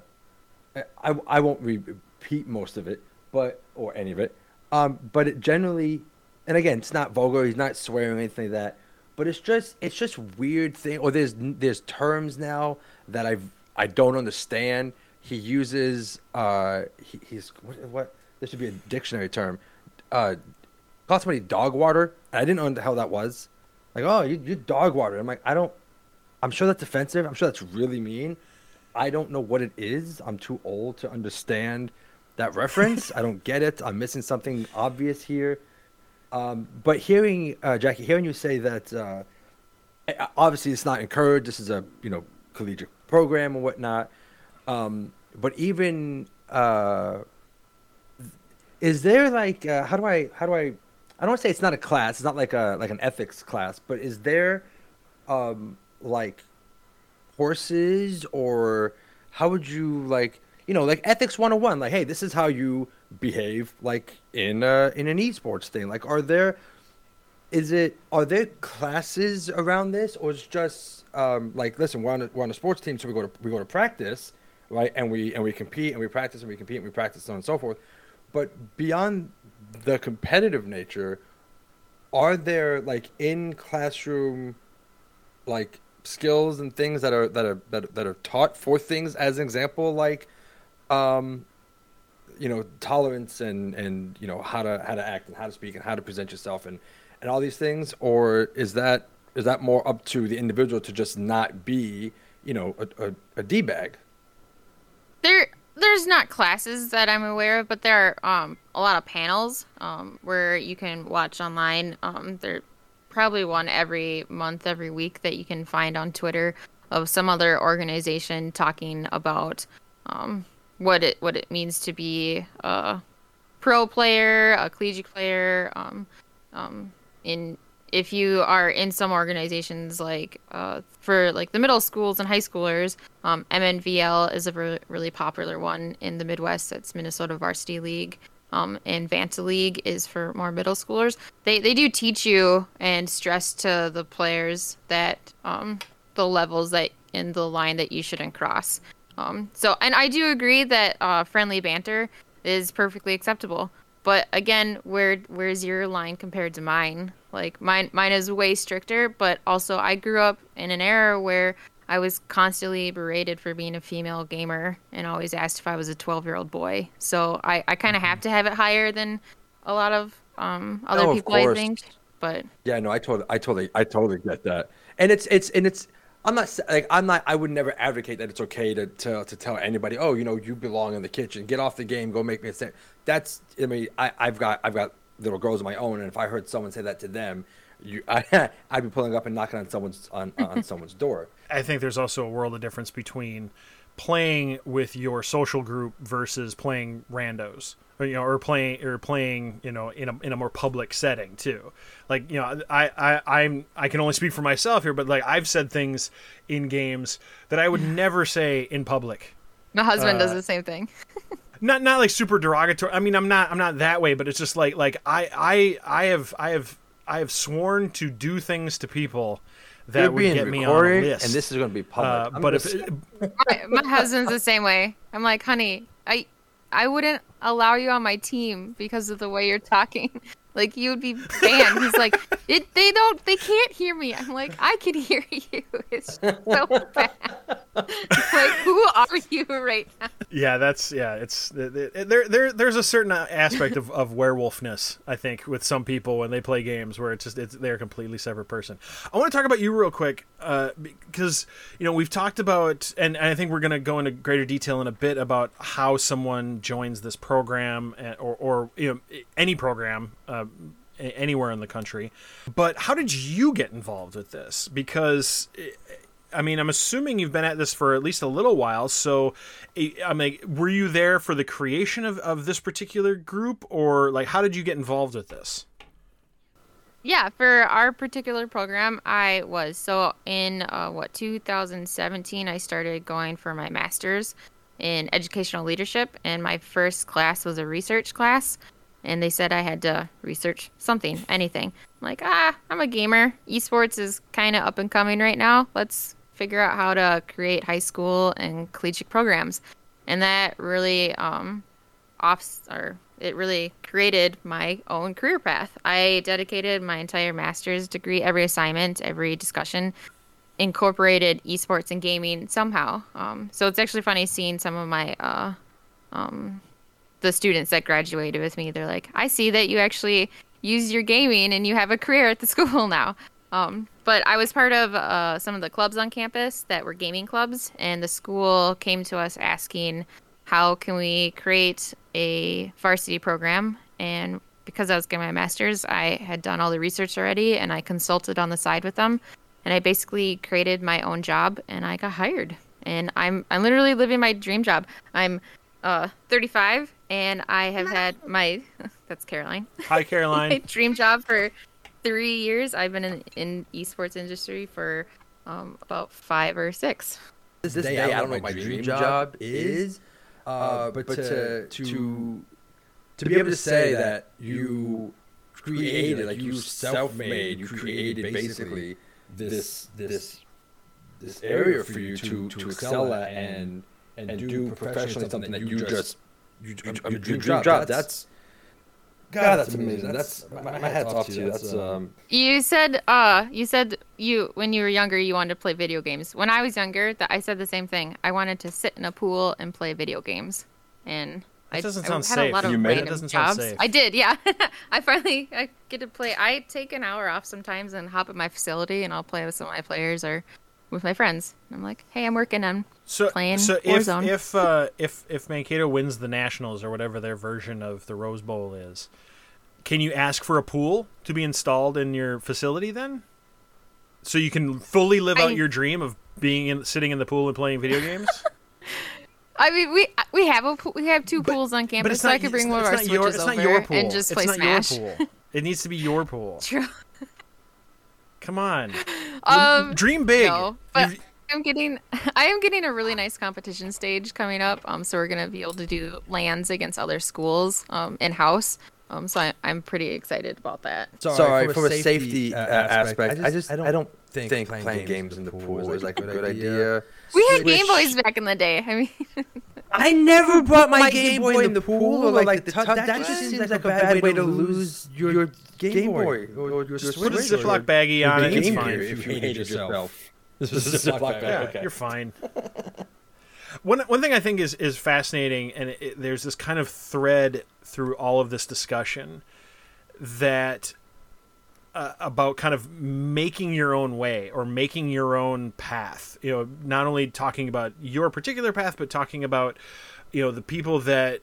S2: I, I won't repeat most of it, but or any of it. Um, but it generally, and again, it's not vulgar. He's not swearing or anything like that. But it's just, it's just weird thing. Or there's, there's terms now that I, I don't understand. He uses, uh, he, he's what, what? This should be a dictionary term. Uh, call somebody dog water. I didn't know what the hell that was. Like, oh, you, you dog water. I'm like, I don't. I'm sure that's offensive. I'm sure that's really mean. I don't know what it is. I'm too old to understand that reference. I don't get it. I'm missing something obvious here. Um, but hearing uh, Jackie, hearing you say that, uh, obviously it's not encouraged. This is a you know collegiate program and whatnot. Um, but even uh, is there like uh, how do I how do I I don't want to say it's not a class. It's not like a like an ethics class, but is there um, like courses or how would you like you know like ethics 101 like hey this is how you behave like in uh in an esports thing? Like are there is it are there classes around this or it's just um like listen we're on a, we're on a sports team so we go to we go to practice right? And we and we compete and we practice and we compete and we practice so on and so forth. But beyond the competitive nature are there like in classroom like skills and things that are that are that, that are taught for things? As an example like um you know tolerance and and you know how to how to act and how to speak and how to present yourself and and all these things or is that is that more up to the individual to just not be you know a, a, a d-bag
S3: there there's not classes that I'm aware of, but there are um, a lot of panels um, where you can watch online. Um, there probably one every month, every week that you can find on Twitter of some other organization talking about um, what it what it means to be a pro player, a collegiate player. Um, um, in if you are in some organizations like uh, for like the middle schools and high schoolers, um, MNVL is a re- really popular one in the Midwest. That's Minnesota Varsity League. um, and Vanta League is for more middle schoolers. They they do teach you and stress to the players that um, the levels that in the line that you shouldn't cross. Um, so, and I do agree that uh, friendly banter is perfectly acceptable. But again, where where's your line compared to mine? Like mine mine is way stricter, but also I grew up in an era where I was constantly berated for being a female gamer and always asked if I was a 12 year old boy. So I, I kind of have to have it higher than a lot of um, other
S2: No, of
S3: people, I think. But
S2: Yeah, no, I totally, I totally, I totally get that. And it's, it's, and it's. I'm not like I'm not. I would never advocate that it's okay to, to, to tell anybody, oh, you know, you belong in the kitchen. Get off the game. Go make me a sandwich. That's. I mean, I, I've got I've got little girls of my own, and if I heard someone say that to them, you, I, I'd be pulling up and knocking on someone's on, on someone's door.
S1: I think there's also a world of difference between playing with your social group versus playing randos. Or, you know, or playing or playing, you know, in a in a more public setting too. Like, you know, I, I I'm I can only speak for myself here, but like I've said things in games that I would never say in public.
S3: my husband does
S1: Uh,
S3: the same thing.
S1: Not not like super derogatory. I mean, I'm not I'm not that way, but it's just like like I I I have I have I have sworn to do things to people that
S2: You're
S1: would
S2: being
S1: get me on a list.
S2: and this is going to be public.
S1: uh, but
S2: gonna
S1: if
S2: s-
S3: my, my husband's the same way. I'm like, honey, I I wouldn't allow you on my team because of the way you're talking. Like you would be banned. He's like, it, they don't, they can't hear me. I'm like, I can hear you. It's so bad. like, who are you right now?
S1: Yeah, that's yeah. It's there. There, there's a certain aspect of, of werewolfness, I think, with some people when they play games where it's just it's they're a completely separate person. I want to talk about you real quick uh, because you know we've talked about, and I think we're going to go into greater detail in a bit about how someone joins this program or or you know any program. Uh, anywhere in the country but how did you get involved with this because I mean, I'm assuming you've been at this for at least a little while. So, I I mean, were you there for the creation of, of this particular group, or like, how did you get involved with this?
S3: Yeah, for our particular program, I was so in uh, what 2017. I started going for my master's in educational leadership, and my first class was a research class. And they said I had to research something, anything. I'm like, ah, I'm a gamer. Esports is kind of up and coming right now. Let's figure out how to create high school and collegiate programs. And that really um, off or it really created my own career path. I dedicated my entire master's degree, every assignment, every discussion incorporated esports and gaming somehow. Um, so it's actually funny seeing some of my uh, um, the students that graduated with me. They're like, I see that you actually use your gaming and you have a career at the school now. Um, but I was part of uh, some of the clubs on campus that were gaming clubs, and the school came to us asking, how can we create a varsity program? And because I was getting my master's, I had done all the research already, and I consulted on the side with them, and I basically created my own job, and I got hired. And I'm I'm literally living my dream job. I'm uh, 35, and I have had my that's Caroline
S1: Hi,
S3: my
S1: Caroline.
S3: dream job for three years. I've been in in esports industry for um, about five or six.
S2: this day, I don't know what my dream job is, uh, but to to to be able to say that you created, like you self-made, you created basically this this this area for you to to excel at and and do professionally something that you just you, your dream job. That's God, that's amazing. That's my, my hat's off to you. That's um.
S3: You said uh you said you when you were younger you wanted to play video games. When I was younger, that I said the same thing. I wanted to sit in a pool and play video games. And
S1: That
S3: I,
S1: doesn't
S3: I
S1: sound
S3: had
S1: safe.
S3: a lot of
S2: You made it?
S3: random
S1: doesn't sound
S3: jobs.
S1: safe.
S3: I did, yeah. I finally I get to play. I take an hour off sometimes and hop at my facility and I'll play with some of my players or with my friends. And I'm like, hey, I'm working on
S1: So,
S3: playing
S1: so if
S3: Warzone.
S1: if uh, if if Mankato wins the Nationals or whatever their version of the Rose Bowl is, can you ask for a pool to be installed in your facility then? So you can fully live out
S3: I-
S1: your dream of being in sitting in the pool and playing video games.
S3: I mean, we we have a pool, we have two pools on campus, so I could bring one of our switches over
S1: not
S3: and just
S1: it's
S3: play
S1: not
S3: Smash.
S1: your pool. It needs to be your pool.
S3: True.
S1: Come on,
S3: Um,
S1: dream big.
S3: no, but-
S1: You've-
S3: am getting I am getting a really nice competition stage coming up. Um, so we're gonna be able to do lands against other schools um in house. Um, so I, I'm pretty excited about that.
S2: Sorry, from, a safety, uh, aspect, I just, I, don't think, think playing, playing games, in the pool is like a good idea.
S3: We had Game Boys back in the day. I mean,
S2: I never brought my, my Game Boy in the pool or like the, that, that just seems like a bad way to lose your Game Boy or your Switch.
S1: Put a Ziploc baggie on it. It's fine.
S4: If you hated yourself.
S1: This is a Ziploc bag. Yeah, you're fine. one one thing I think is is fascinating, and it, it, there's this kind of thread through all of this discussion that uh, about kind of making your own way or making your own path. You know, not only talking about your particular path, but talking about you know the people that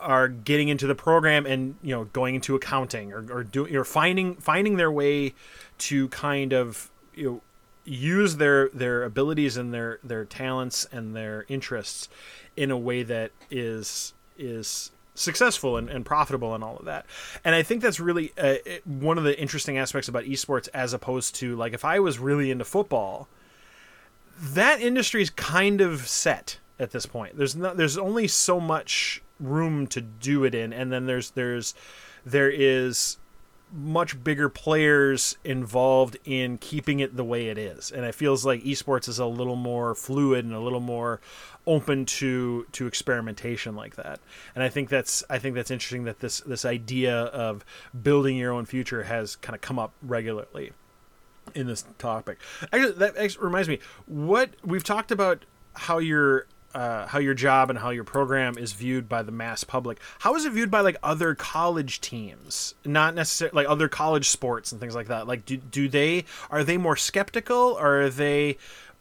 S1: are getting into the program and you know going into accounting or, or doing or finding finding their way to kind of you know use their their abilities and their their talents and their interests in a way that is is successful and, and profitable and all of that. And I think that's really uh, one of the interesting aspects about esports as opposed to like if I was really into football, that industry is kind of set at this point. There's not there's only so much room to do it in and then there's there's there is much bigger players involved in keeping it the way it is and it feels like esports is a little more fluid and a little more open to to experimentation like that. And I think that's I think that's interesting that this this idea of building your own future has kind of come up regularly in this topic. Actually, that reminds me. What we've talked about how your uh, how your job and how your program is viewed by the mass public. How is it viewed by like other college teams? Not necessarily like other college sports and things like that. Like, do do they are they more skeptical or are they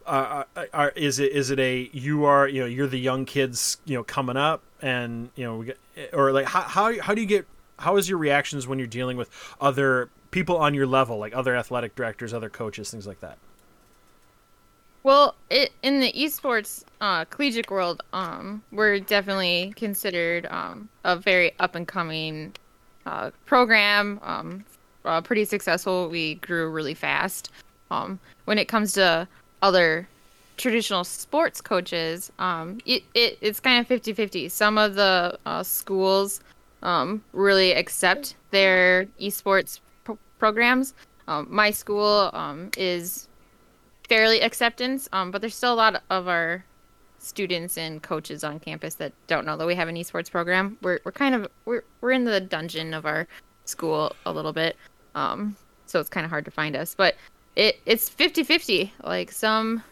S1: uh, uh, are, is it is it a you are you know you're the young kids you know coming up and you know or like how how how do you get how is your reactions when you're dealing with other people on your level like other athletic directors other coaches things like that
S3: well it, in the esports uh, collegiate world um, we're definitely considered um, a very up and coming uh, program um, uh, pretty successful we grew really fast um, when it comes to other traditional sports coaches, um, it, it it's kind of 50-50. Some of the uh, schools um, really accept their esports pro- programs. My school is fairly acceptance, um, but there's still a lot of our students and coaches on campus that don't know that we have an esports program. We're we're kind of we're we're in the dungeon of our school a little bit, um, so it's kind of hard to find us. But it it's 50-50 like some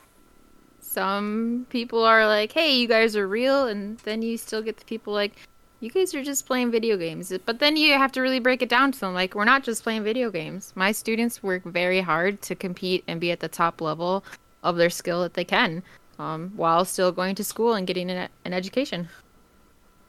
S3: some people are like hey you guys are real and then you still get the people like you guys are just playing video games but then you have to really break it down to them. Like we're not just playing video games. My students work very hard to compete and be at the top level of their skill that they can um, while still going to school and getting an, an education.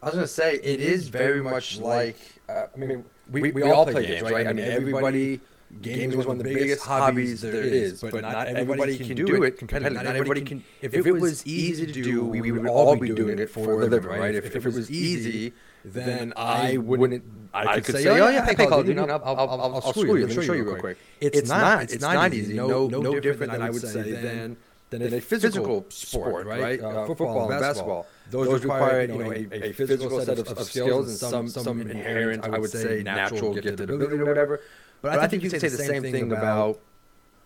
S2: I was to say it is very much like uh, i mean we, we, we all play games right? I mean everybody gaming is one of the biggest hobbies there is, but not everybody can do it competitively. Not everybody can. If it was easy to do, we would all be doing it for a living, right? If, if it was easy, then I wouldn't. I could say, oh yeah, I play Call of Duty. I'll, I'll, I'll, I'll you. Let me show you real quick. It's not. It's not easy. No, no different than I would say than than a physical sport, right? Uh, football and basketball. Those require you know a, physical set of, of skills and some some inherent, I would say, natural gifted ability or whatever. But, but I, think you can say the same thing about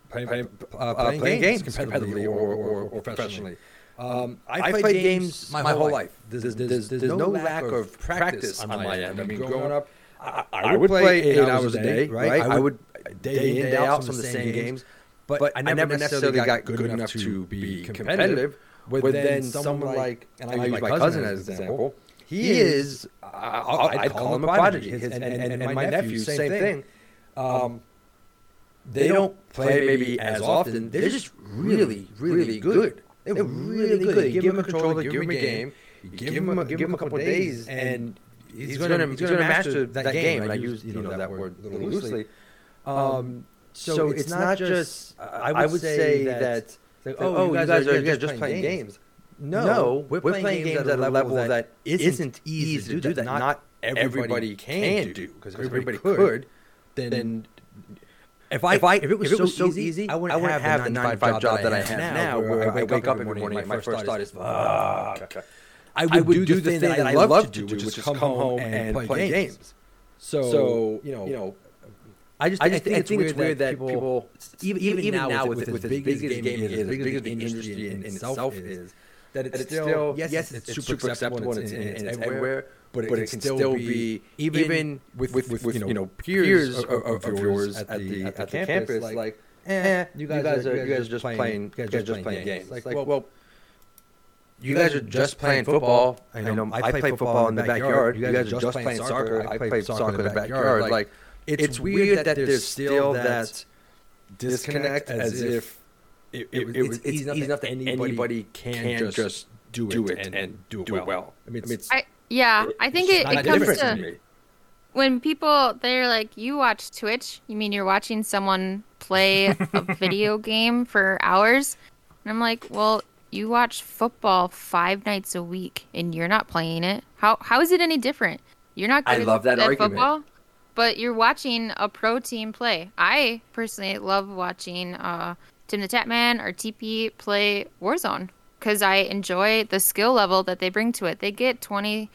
S2: playing, playing, uh, uh, playing, playing games competitively or, or, or professionally. Um, I played, played games my, my whole life. There's, there's, there's, there's no lack of practice on my end. I mean, growing up, I, I would play eight hours a day, right? I would day in, and day out some of the same games, but I never necessarily got good enough to be competitive. But then someone like, and I use my cousin as an example, he is, I'd call him a prodigy. And, and, and my nephew, same thing. Um, they don't play maybe as often. They're just really, really good. They're really good. You give him a controller, give him a game, give him a, give him a couple of days, and he's gonna he's gonna master that game. And I use you know that word a little loosely. Um, so it's not just. I would say that. Oh, you guys are just playing games. No, we're playing games at a level that isn't easy to do that. Not everybody can do because everybody could then, then If I
S4: if I
S2: if it was,
S4: if it was
S2: so,
S4: so
S2: easy, I
S4: I
S2: wouldn't,
S4: wouldn't
S2: have, the 9 to 5 job that I have now, where I wake up every morning. My first thought is, fuck. I would, I would do, the thing that I love to do, which is come home and play games. So, so you know, you know, I just, I just think, I think it's, weird, that, people, even, even, even now, with, with, as big as gaming is, as big as the industry in, itself is, that it's, still, yes, it's, super acceptable and and it's everywhere, but, but it, can still be even with with, with, you know peers of, of, of yours at the at the campus, like, eh, you guys are you guys are just playing you guys are just playing games. Like, well, you guys are just playing football. I know I play football in the backyard. You guys are just playing soccer. I play soccer in the backyard. Like, it's weird that there's still that disconnect as if it, it, it, it's, easy enough, enough that anybody can just do it, do it and, and do it well. well.
S3: I mean, it's, I, yeah, I think it, it comes to, to when people they're like, "You watch Twitch? You mean you're watching someone play a video game for hours?" And I'm like, "Well, you watch football five nights a week, and you're not playing it. How how is it any different? You're not.
S4: Good I love that argument. Football,
S3: but you're watching a pro team play. I personally love watching uh, Tim the Tatman or TP play Warzone because I enjoy the skill level that they bring to it. They get 20,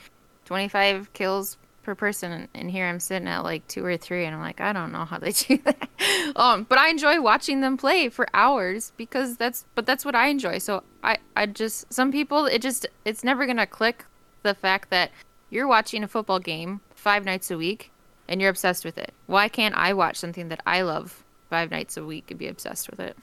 S3: 25 kills per person, and here I'm sitting at like two or three, and I'm like, I don't know how they do that. um, but I enjoy watching them play for hours because that's, but that's what I enjoy. So I, I just some people, it just, it's never gonna click the fact that you're watching a football game five nights a week and you're obsessed with it. Why can't I watch something that I love five nights a week and be obsessed with it?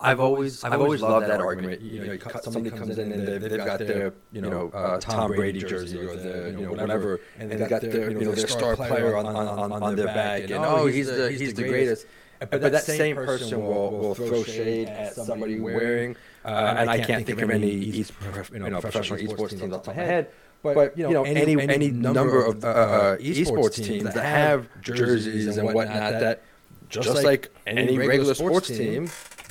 S4: I've always I've always loved that argument. You know, somebody comes in and they've, they've got their you know uh, Tom Brady jersey or the you know whatever, and they've got their you know their star player on on, on, their back, and oh he's the he's the greatest. But that same person will will throw shade at somebody wearing, uh, and I can't think of any you know professional esports teams off the top of my head. But, you know, any any, any number of uh, uh, esports teams that have jerseys and whatnot that just like any regular sports team,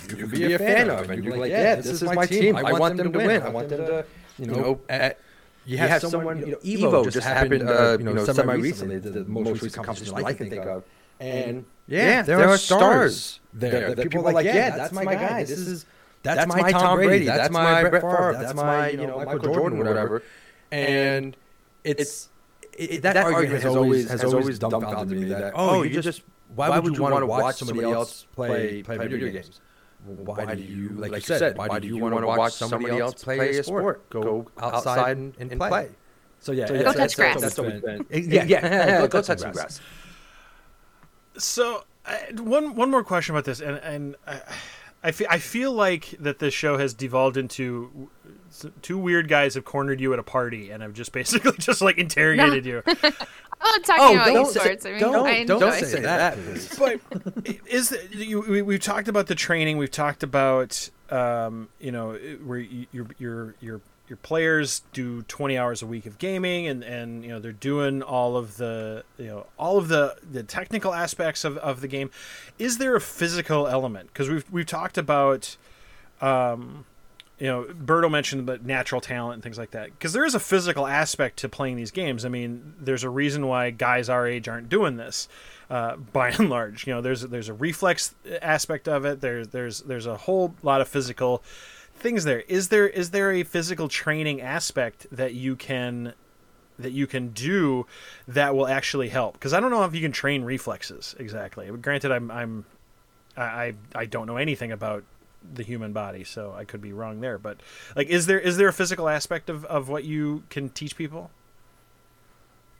S4: you can be a fan of, and you're like, yeah, this is my team. I want them to win. I want them to, you know, at, you have, have someone, you know, Evo just happened, uh, you know, semi recently, the, the most recent competition I can think of, and yeah, there, are stars there that people are like, yeah, that's my guy. This is that's my Tom Brady. That's my Brett Favre. That's my you know Michael Jordan, whatever and it's it, that, that, argument has always has always dumbfounded me that oh, you just why, why would you want to watch somebody else play play video games? Why do you like, like you said? Why do you want to watch somebody else play a sport? Go outside and, and play.
S3: So yeah, so yeah go touch grass. That's always.
S4: Yeah, yeah, go, touch some grass.
S1: So one one more question about this, and and I, I feel I feel like that this show has devolved into two weird guys have cornered you at a party and have just basically just like interrogated no. you.
S3: I'm talking oh, about esports. I mean, don't, I
S2: don't, don't say that.
S1: but is you, we, we've talked about the training. We've talked about um, you know where your your your your players do 20 hours a week of gaming and and you know they're doing all of the you know all of the the technical aspects of, of the game is there a physical element because we've we've talked about um you know, Berto mentioned the natural talent and things like that because there is a physical aspect to playing these games. I mean, there's a reason why guys our age aren't doing this, uh, by and large. You know, there's there's a reflex aspect of it. There's there's there's a whole lot of physical things there. Is there is there a physical training aspect that you can that you can do that will actually help? Because I don't know if you can train reflexes exactly. Granted, I'm I'm I I don't know anything about the human body, so I could be wrong there. But like, is there is there a physical aspect of, of what you can teach people?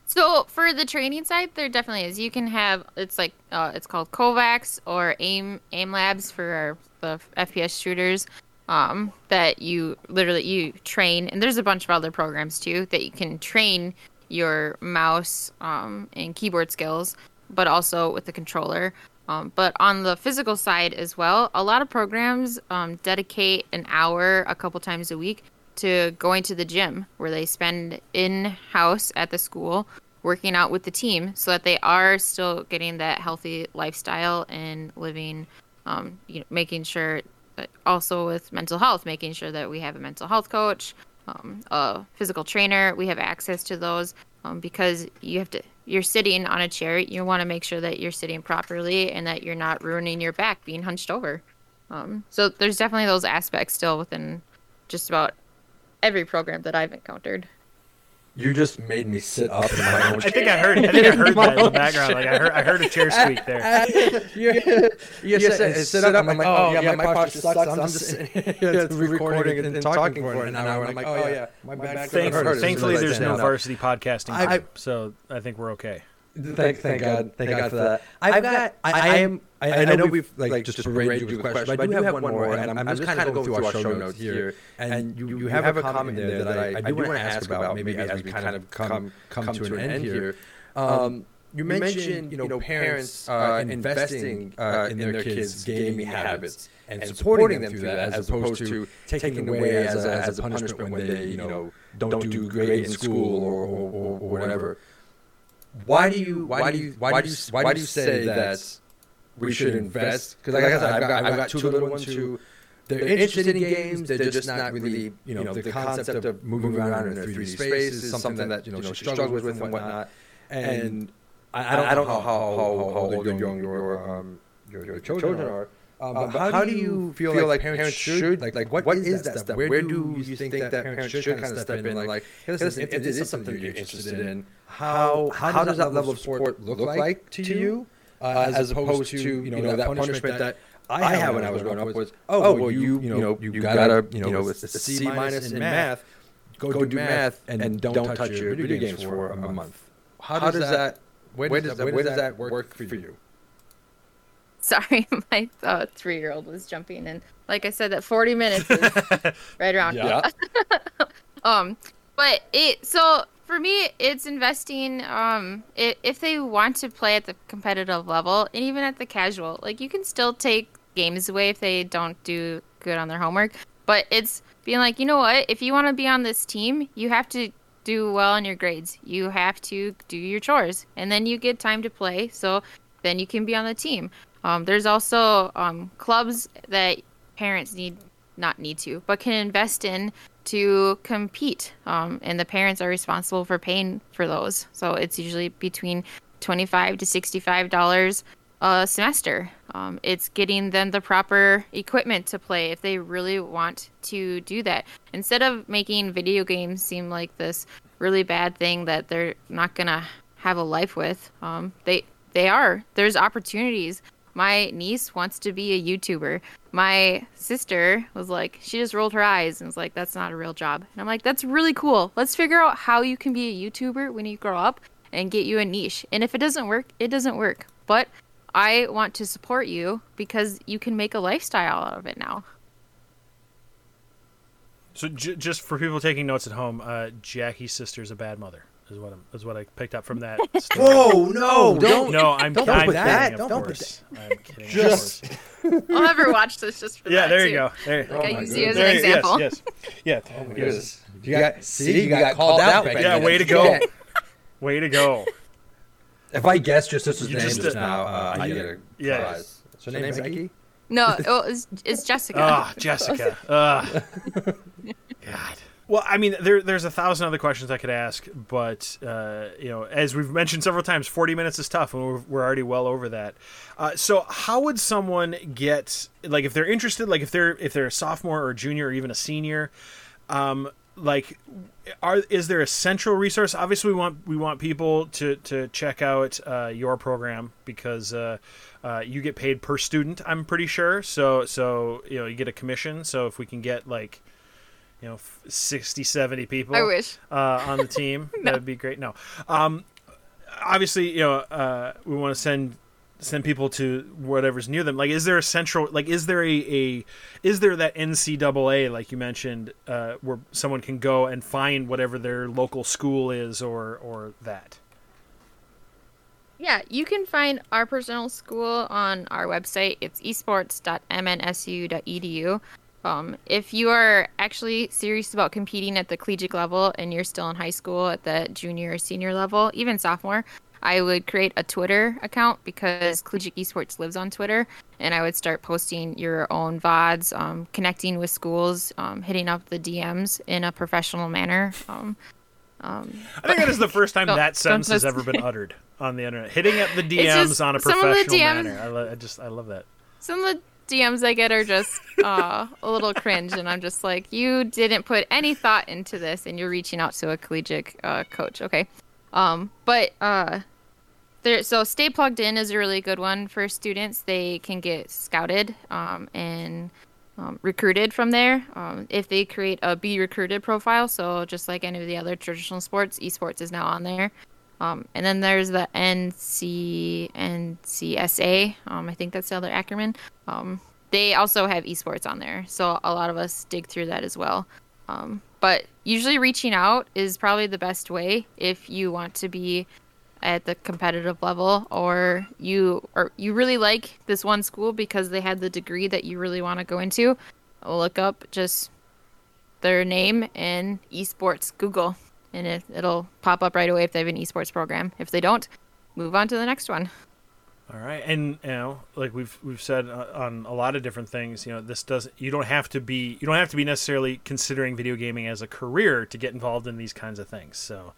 S3: So for the training side, there definitely is. You can have it's like uh, it's called KovaaK's or Aim Aim Labs for our, the FPS shooters. Um, that you literally you train, and there's a bunch of other programs too that you can train your mouse um, and keyboard skills, but also with the controller. Um, but on the physical side as well, a lot of programs um, dedicate an hour a couple times a week to going to the gym where they spend in house at the school working out with the team so that they are still getting that healthy lifestyle and living, um, you know, making sure that also with mental health, making sure that we have a mental health coach, um, a physical trainer. We have access to those um, because you have to. You're sitting on a chair. You want to make sure that you're sitting properly and that you're not ruining your back being hunched over. Um, so there's definitely those aspects still within just about every program that I've encountered.
S4: You just made me sit up in my own
S1: I think I heard. I think I heard that in the background. Like I heard. I heard a chair squeak there.
S2: you you
S4: said-
S2: said,
S4: sit
S2: sit
S4: up,
S2: up.
S4: I'm
S2: I'm
S4: like,
S2: like,
S4: oh,
S2: oh
S4: yeah,
S2: yeah,
S4: my
S2: my
S4: posture
S2: posture
S4: sucks.
S2: sucks.
S4: I'm
S2: I'm
S4: just
S2: just
S4: sitting
S2: here
S4: recording
S2: recording
S4: and
S2: and, and
S4: talking
S2: talking
S4: for
S2: for
S4: an
S2: an
S4: hour.
S2: hour.
S4: I'm
S2: I'm
S4: like,
S2: like,
S4: oh,
S2: oh
S4: yeah,
S2: yeah,
S4: my
S2: my
S4: back
S2: back
S4: Thank-
S2: hurts.
S4: hurts.
S1: Thankfully, there's no varsity podcasting,
S2: I-
S1: group, so I think we're okay.
S2: Thank, thank God, thank God for that. I've got, I, I am, I, I know we've like just paraded you with questions, but I do have one more, and I'm, I'm just kind of going through our show notes here, and you, you have a comment there that I, I do want to ask about, maybe as we kind of come come to an end here. Um, you mentioned, you know, parents uh, investing uh, in their kids' gaming habits and supporting them through that, as opposed to taking away as a, as a punishment when they, you know, don't do great in school or, or, or whatever. Why do you why do you why do you why do you say that we should invest? Because like I said, I've got I've got two little ones who they're interested in games. They're just not really you know the concept of moving around in their 3D space is something that you know she struggles with and whatnot. And I, I don't know how how, how old young your um your, your children are. Um, but how, how do you feel, feel like, parents should like, like what, what is that step? Where do you think that parents should kind of step in? Like, hey, listen, if it is something you're interested in, how how does that level of support look like to you, uh, as opposed to you know that punishment that I had when I was growing up was oh well you you know you got a you know a C minus in math, go do math and don't touch your video games for a month. How does that where does that where does that work for you?
S3: Sorry, my uh, three-year-old was jumping, and like I said, that 40 minutes is right around.
S2: Yeah.
S3: Um, but it so for me, it's investing. Um, i if they want to play at the competitive level and even at the casual, like you can still take games away if they don't do good on their homework. But it's being like, you know what? If you want to be on this team, you have to do well in your grades. You have to do your chores, and then you get time to play. So then you can be on the team. Um, there's also um, clubs that parents need not need to, but can invest in to compete. Um, and the parents are responsible for paying for those. So it's usually between twenty-five to sixty-five dollars a semester. Um, it's getting them the proper equipment to play if they really want to do that. Instead of making video games seem like this really bad thing that they're not gonna have a life with, um, they they are. There's opportunities. My niece wants to be a YouTuber. My sister was like, she just rolled her eyes and was like, that's not a real job. And I'm like, that's really cool. Let's figure out how you can be a YouTuber when you grow up and get you a niche. And if it doesn't work, it doesn't work. But I want to support you because you can make a lifestyle out of it now.
S1: So j- just for people taking notes at home, uh, Jackie's is a bad mother. Is what I'm, is what I picked up from that. story.
S2: Whoa, no, don't.
S1: No, I'm,
S2: Don't
S1: I'm
S2: put
S1: kidding,
S2: that-
S1: of
S2: don't put
S1: course. I'm kidding. of
S2: Just-
S1: course.
S3: I'll never watch this just for
S1: Yeah,
S3: that.
S1: there
S3: too.
S1: you go. There,
S3: Like I
S2: my
S3: use you as an example.
S1: Yes, yes. Yeah. yes.
S2: You got see, you got called out. Becky.
S1: Yeah, way to go. Way to go.
S2: If I guess just this
S1: You
S2: name
S1: just,
S2: just
S1: uh,
S2: now, uh, I get a
S1: Yeah.
S2: prize. So name Becky.
S3: No, oh, it's, it's Jessica.
S1: Ah, Jessica. Ugh. God. Well, I mean, there, there's a thousand other questions I could ask, but uh, you know, as we've mentioned several times, 40 minutes is tough, and we're, we're already well over that. Uh, so, how would someone get like if they're interested, like if they're if they're a sophomore or a junior or even a senior, um, like are is there a central resource? Obviously we want we want people to to check out uh, your program because uh, uh, you get paid per student i'm pretty sure. So so you know you get a commission. So if we can get like you know f- 60 70 people
S3: I wish.
S1: uh, on the team that would be great no um, obviously you know uh, we want to send send people to whatever's near them like is there a central like is there a, a is there that ncaa like you mentioned uh, where someone can go and find whatever their local school is or or that
S3: Yeah, you can find our personal school on our website. It's esports.mnsu.edu. Um, if you are actually serious about competing at the collegiate level and you're still in high school at the junior or senior level, even sophomore, I would create a Twitter account because Collegiate Esports lives on Twitter, and I would start posting your own VODs, um, connecting with schools, um, hitting up the DMs in a professional manner. Um, Um,
S1: I think that is the first time that sentence has ever been uttered on the internet. Hitting up the DMs
S3: just
S1: on a
S3: some of the
S1: professional
S3: DMs
S1: manner. I, lo- I just I love that.
S3: some of the DMs I get are just uh, a little cringe, and I'm just like, you didn't put any thought into this, and you're reaching out to a collegiate uh, coach. Okay, um, but uh, there. So stay plugged in is a really good one for students. They can get scouted um, and um, recruited from there um, if they create a be recruited profile. So just like any of the other traditional sports, esports is now on there. Um, and then there's the NC NCSA. Um, I think that's the other acronym. Um, they also have esports on there, so a lot of us dig through that as well. Um, but usually, reaching out is probably the best way if you want to be at the competitive level, or you or you really like this one school because they had the degree that you really want to go into. Look up just their name and esports Google, and it, it'll pop up right away if they have an esports program. If they don't, move on to the next one.
S1: All right, and you know, like we've we've said uh, on a lot of different things, you know, this doesn't you don't have to be you don't have to be necessarily considering video gaming as a career to get involved in these kinds of things. So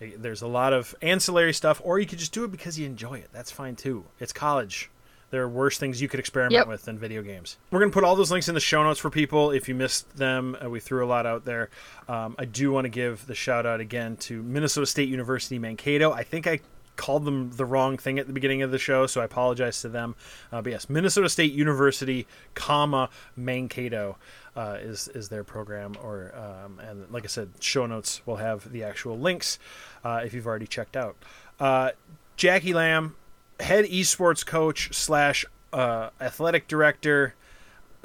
S1: eh, there's a lot of ancillary stuff, or you could just do it because you enjoy it. That's fine too. It's college. There are worse things you could experiment
S3: Yep.
S1: with than video games. We're going to put all those links in the show notes for people. If you missed them, uh, we threw a lot out there. Um, I do want to give the shout out again to Minnesota State University Mankato. I think I called them the wrong thing at the beginning of the show, so I apologize to them. Uh, but yes, Minnesota State University, comma Mankato uh, is is their program. Or um, and like I said, show notes will have the actual links uh, if you've already checked out. Uh, Jackie Lamb, head esports coach slash uh, athletic director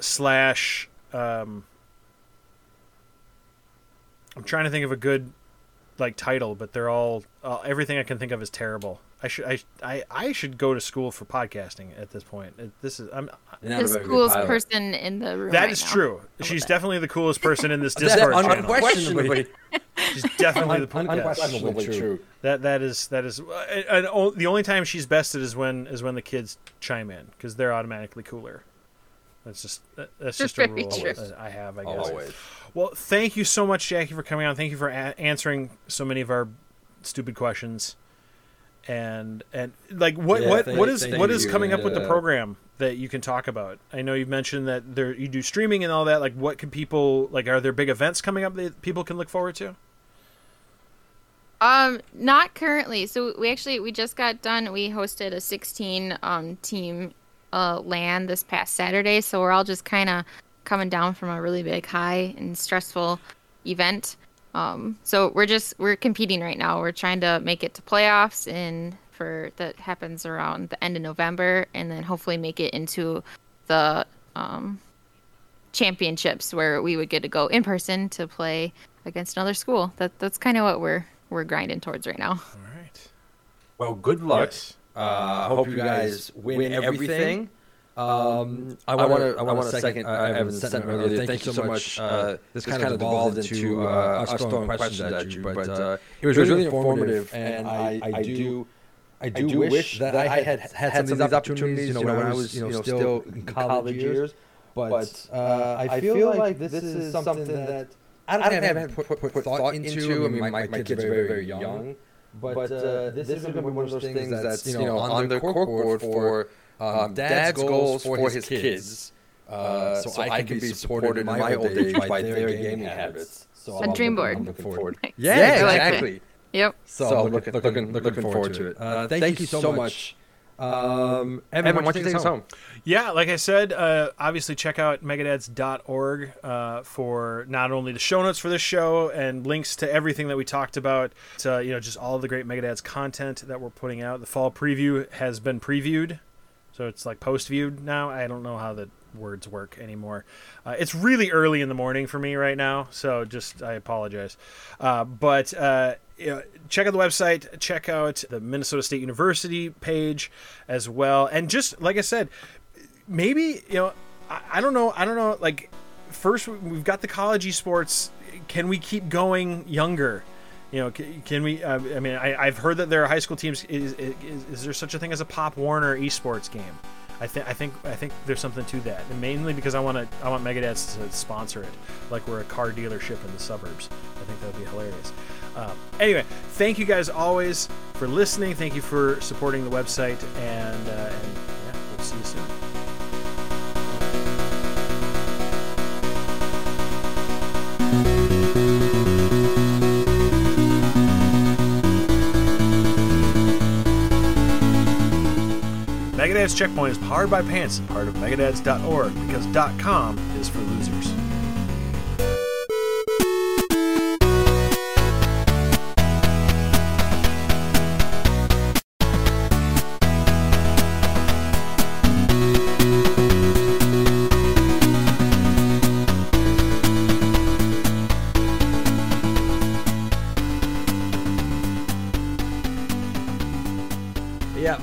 S1: slash. Um, I'm trying to think of a good like title, but they're all uh, everything I can think of is terrible. I should I, I I should go to school for podcasting at this point. It, this is I'm
S4: not
S3: the coolest person in the room.
S1: that
S3: right
S1: is
S3: now.
S1: true. She's definitely the coolest person in this
S2: That's
S1: Discord channel.
S2: unquestionably.
S1: She's definitely the
S2: Un-
S1: yes.
S2: unquestionably true.
S1: That that is that is uh, and o- the only time she's bested is when is when the kids chime in because they're automatically cooler. That's just that's just a rule I have. I guess.
S4: Always.
S1: Well, thank you so much, Jackie, for coming on. Thank you for a- answering so many of our stupid questions. And and like what
S2: Yeah,
S1: what
S2: thank-
S1: what is
S2: thank
S1: what is
S4: you,
S1: coming up with the program that you can talk about? I know you've mentioned that there you do streaming and all that. Like, what can people like? Are there big events coming up that people can look forward to?
S3: Um, not currently. So we actually we just got done. We hosted a 16 um team uh LAN this past Saturday. So we're all just kind of coming down from a really big high and stressful event. Um, so we're just we're competing right now. We're trying to make it to playoffs and for that happens around the end of November, and then hopefully make it into the um championships where we would get to go in person to play against another school. That that's kind of what we're we're grinding towards right now.
S1: All right.
S2: Well, good luck.
S1: Yes.
S2: Uh, I hope you guys win everything. Um, I want to. I want to second. Uh, Evan sent them earlier. Thank you so much. Uh, this kind of evolved into uh, us throwing questions at you, but uh, it was really informative, and I, I do. I do wish that I had had some of these opportunities, you know, when I was, you know, still in college years. But uh, I feel like this is something that I don't have haven't put, put, put thought into. I mean, my, my kids are very, very young. But uh, this is going to be one of those things that's, you know, on the corkboard for um, dad's goals for his kids. Uh, so I can be supported in my old age by their gaming habits. So
S3: A
S2: I'm
S3: dream
S2: looking-
S3: board.
S2: I'm looking forward. Yeah,
S3: I like
S2: exactly.
S3: Yep.
S2: So, I'm looking, looking, looking, forward to it. Uh, thank, you so much. Um, Evan, why don't you take us home?
S1: Yeah, like I said, uh, obviously check out megadads.org uh, for not only the show notes for this show and links to everything that we talked about, to, you know, just all the great Megadads content that we're putting out. The fall preview has been previewed, so it's like post-viewed now. I don't know how the words work anymore. Uh, it's really early in the morning for me right now, so just I apologize. Uh, but uh, you know, check out the website, check out the Minnesota State University page as well, and just like I said, maybe you know, I, I don't know, I don't know. Like first, we've got the college esports. Can we keep going younger? You know, can, we? Uh, I mean, I, I've heard that there are high school teams. Is, is, is there such a thing as a Pop Warner esports game? I think I think I think there's something to that, and mainly because I want to I want Megadads to sponsor it, like we're a car dealership in the suburbs. I think that would be hilarious. Um, anyway, thank you guys always for listening. Thank you for supporting the website, and, uh, and yeah, we'll see you soon. Megadad's Checkpoint is powered by Pants and part of Megadads.org because .com is for losers.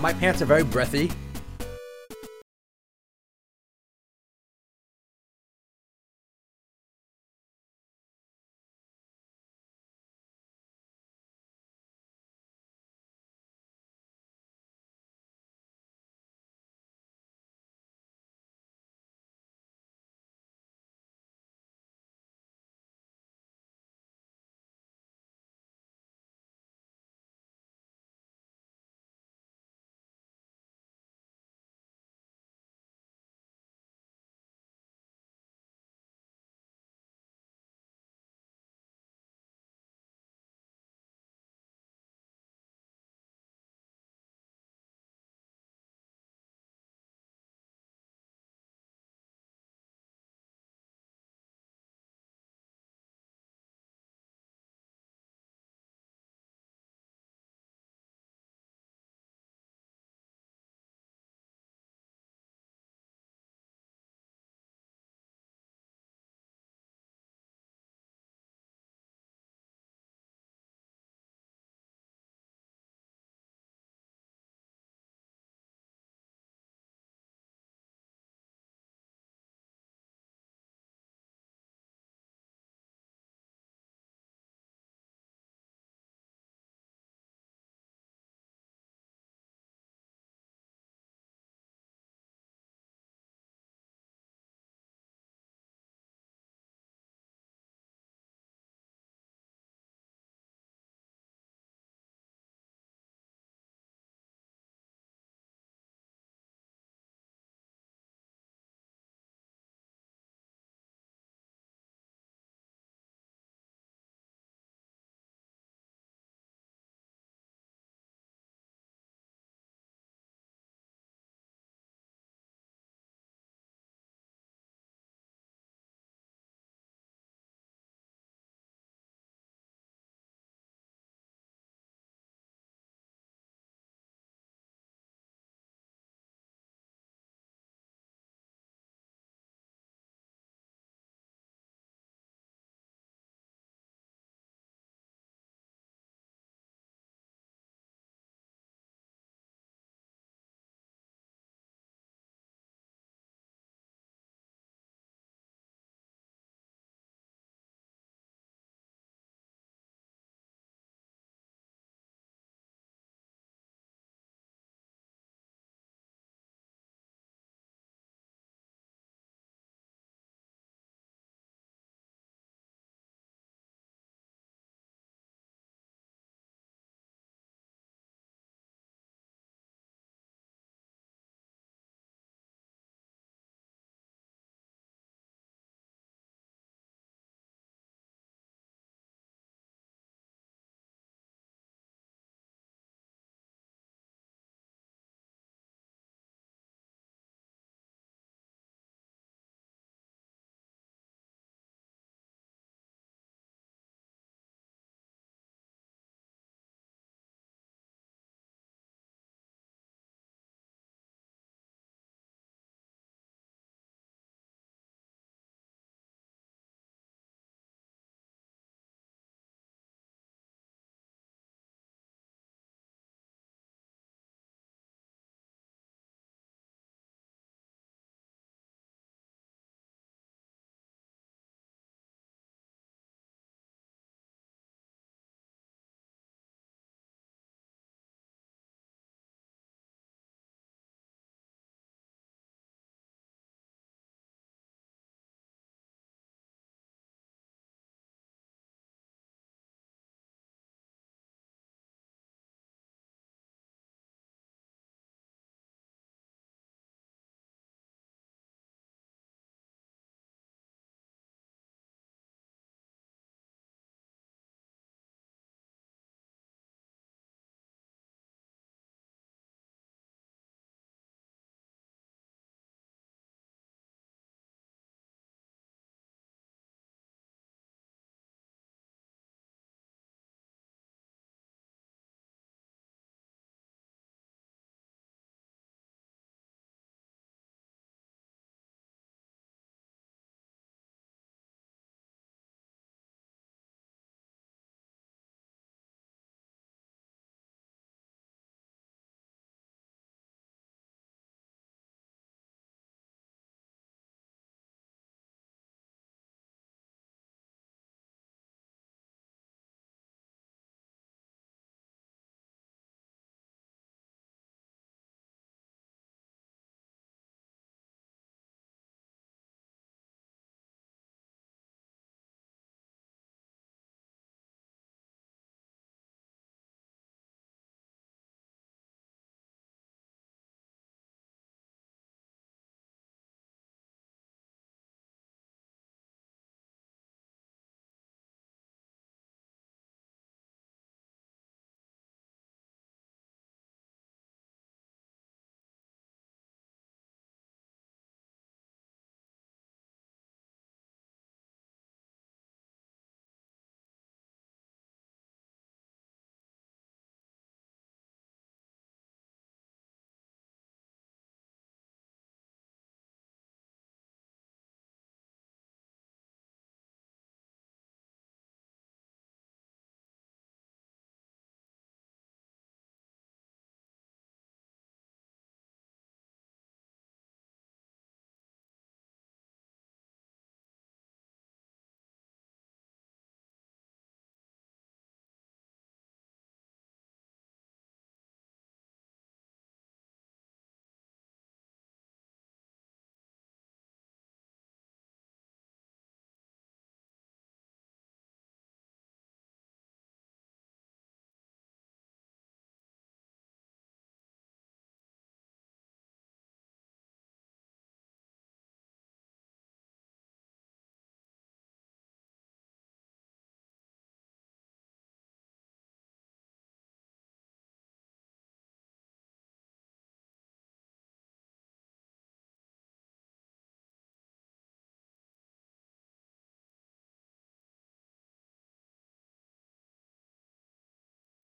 S2: My pants are very breathy.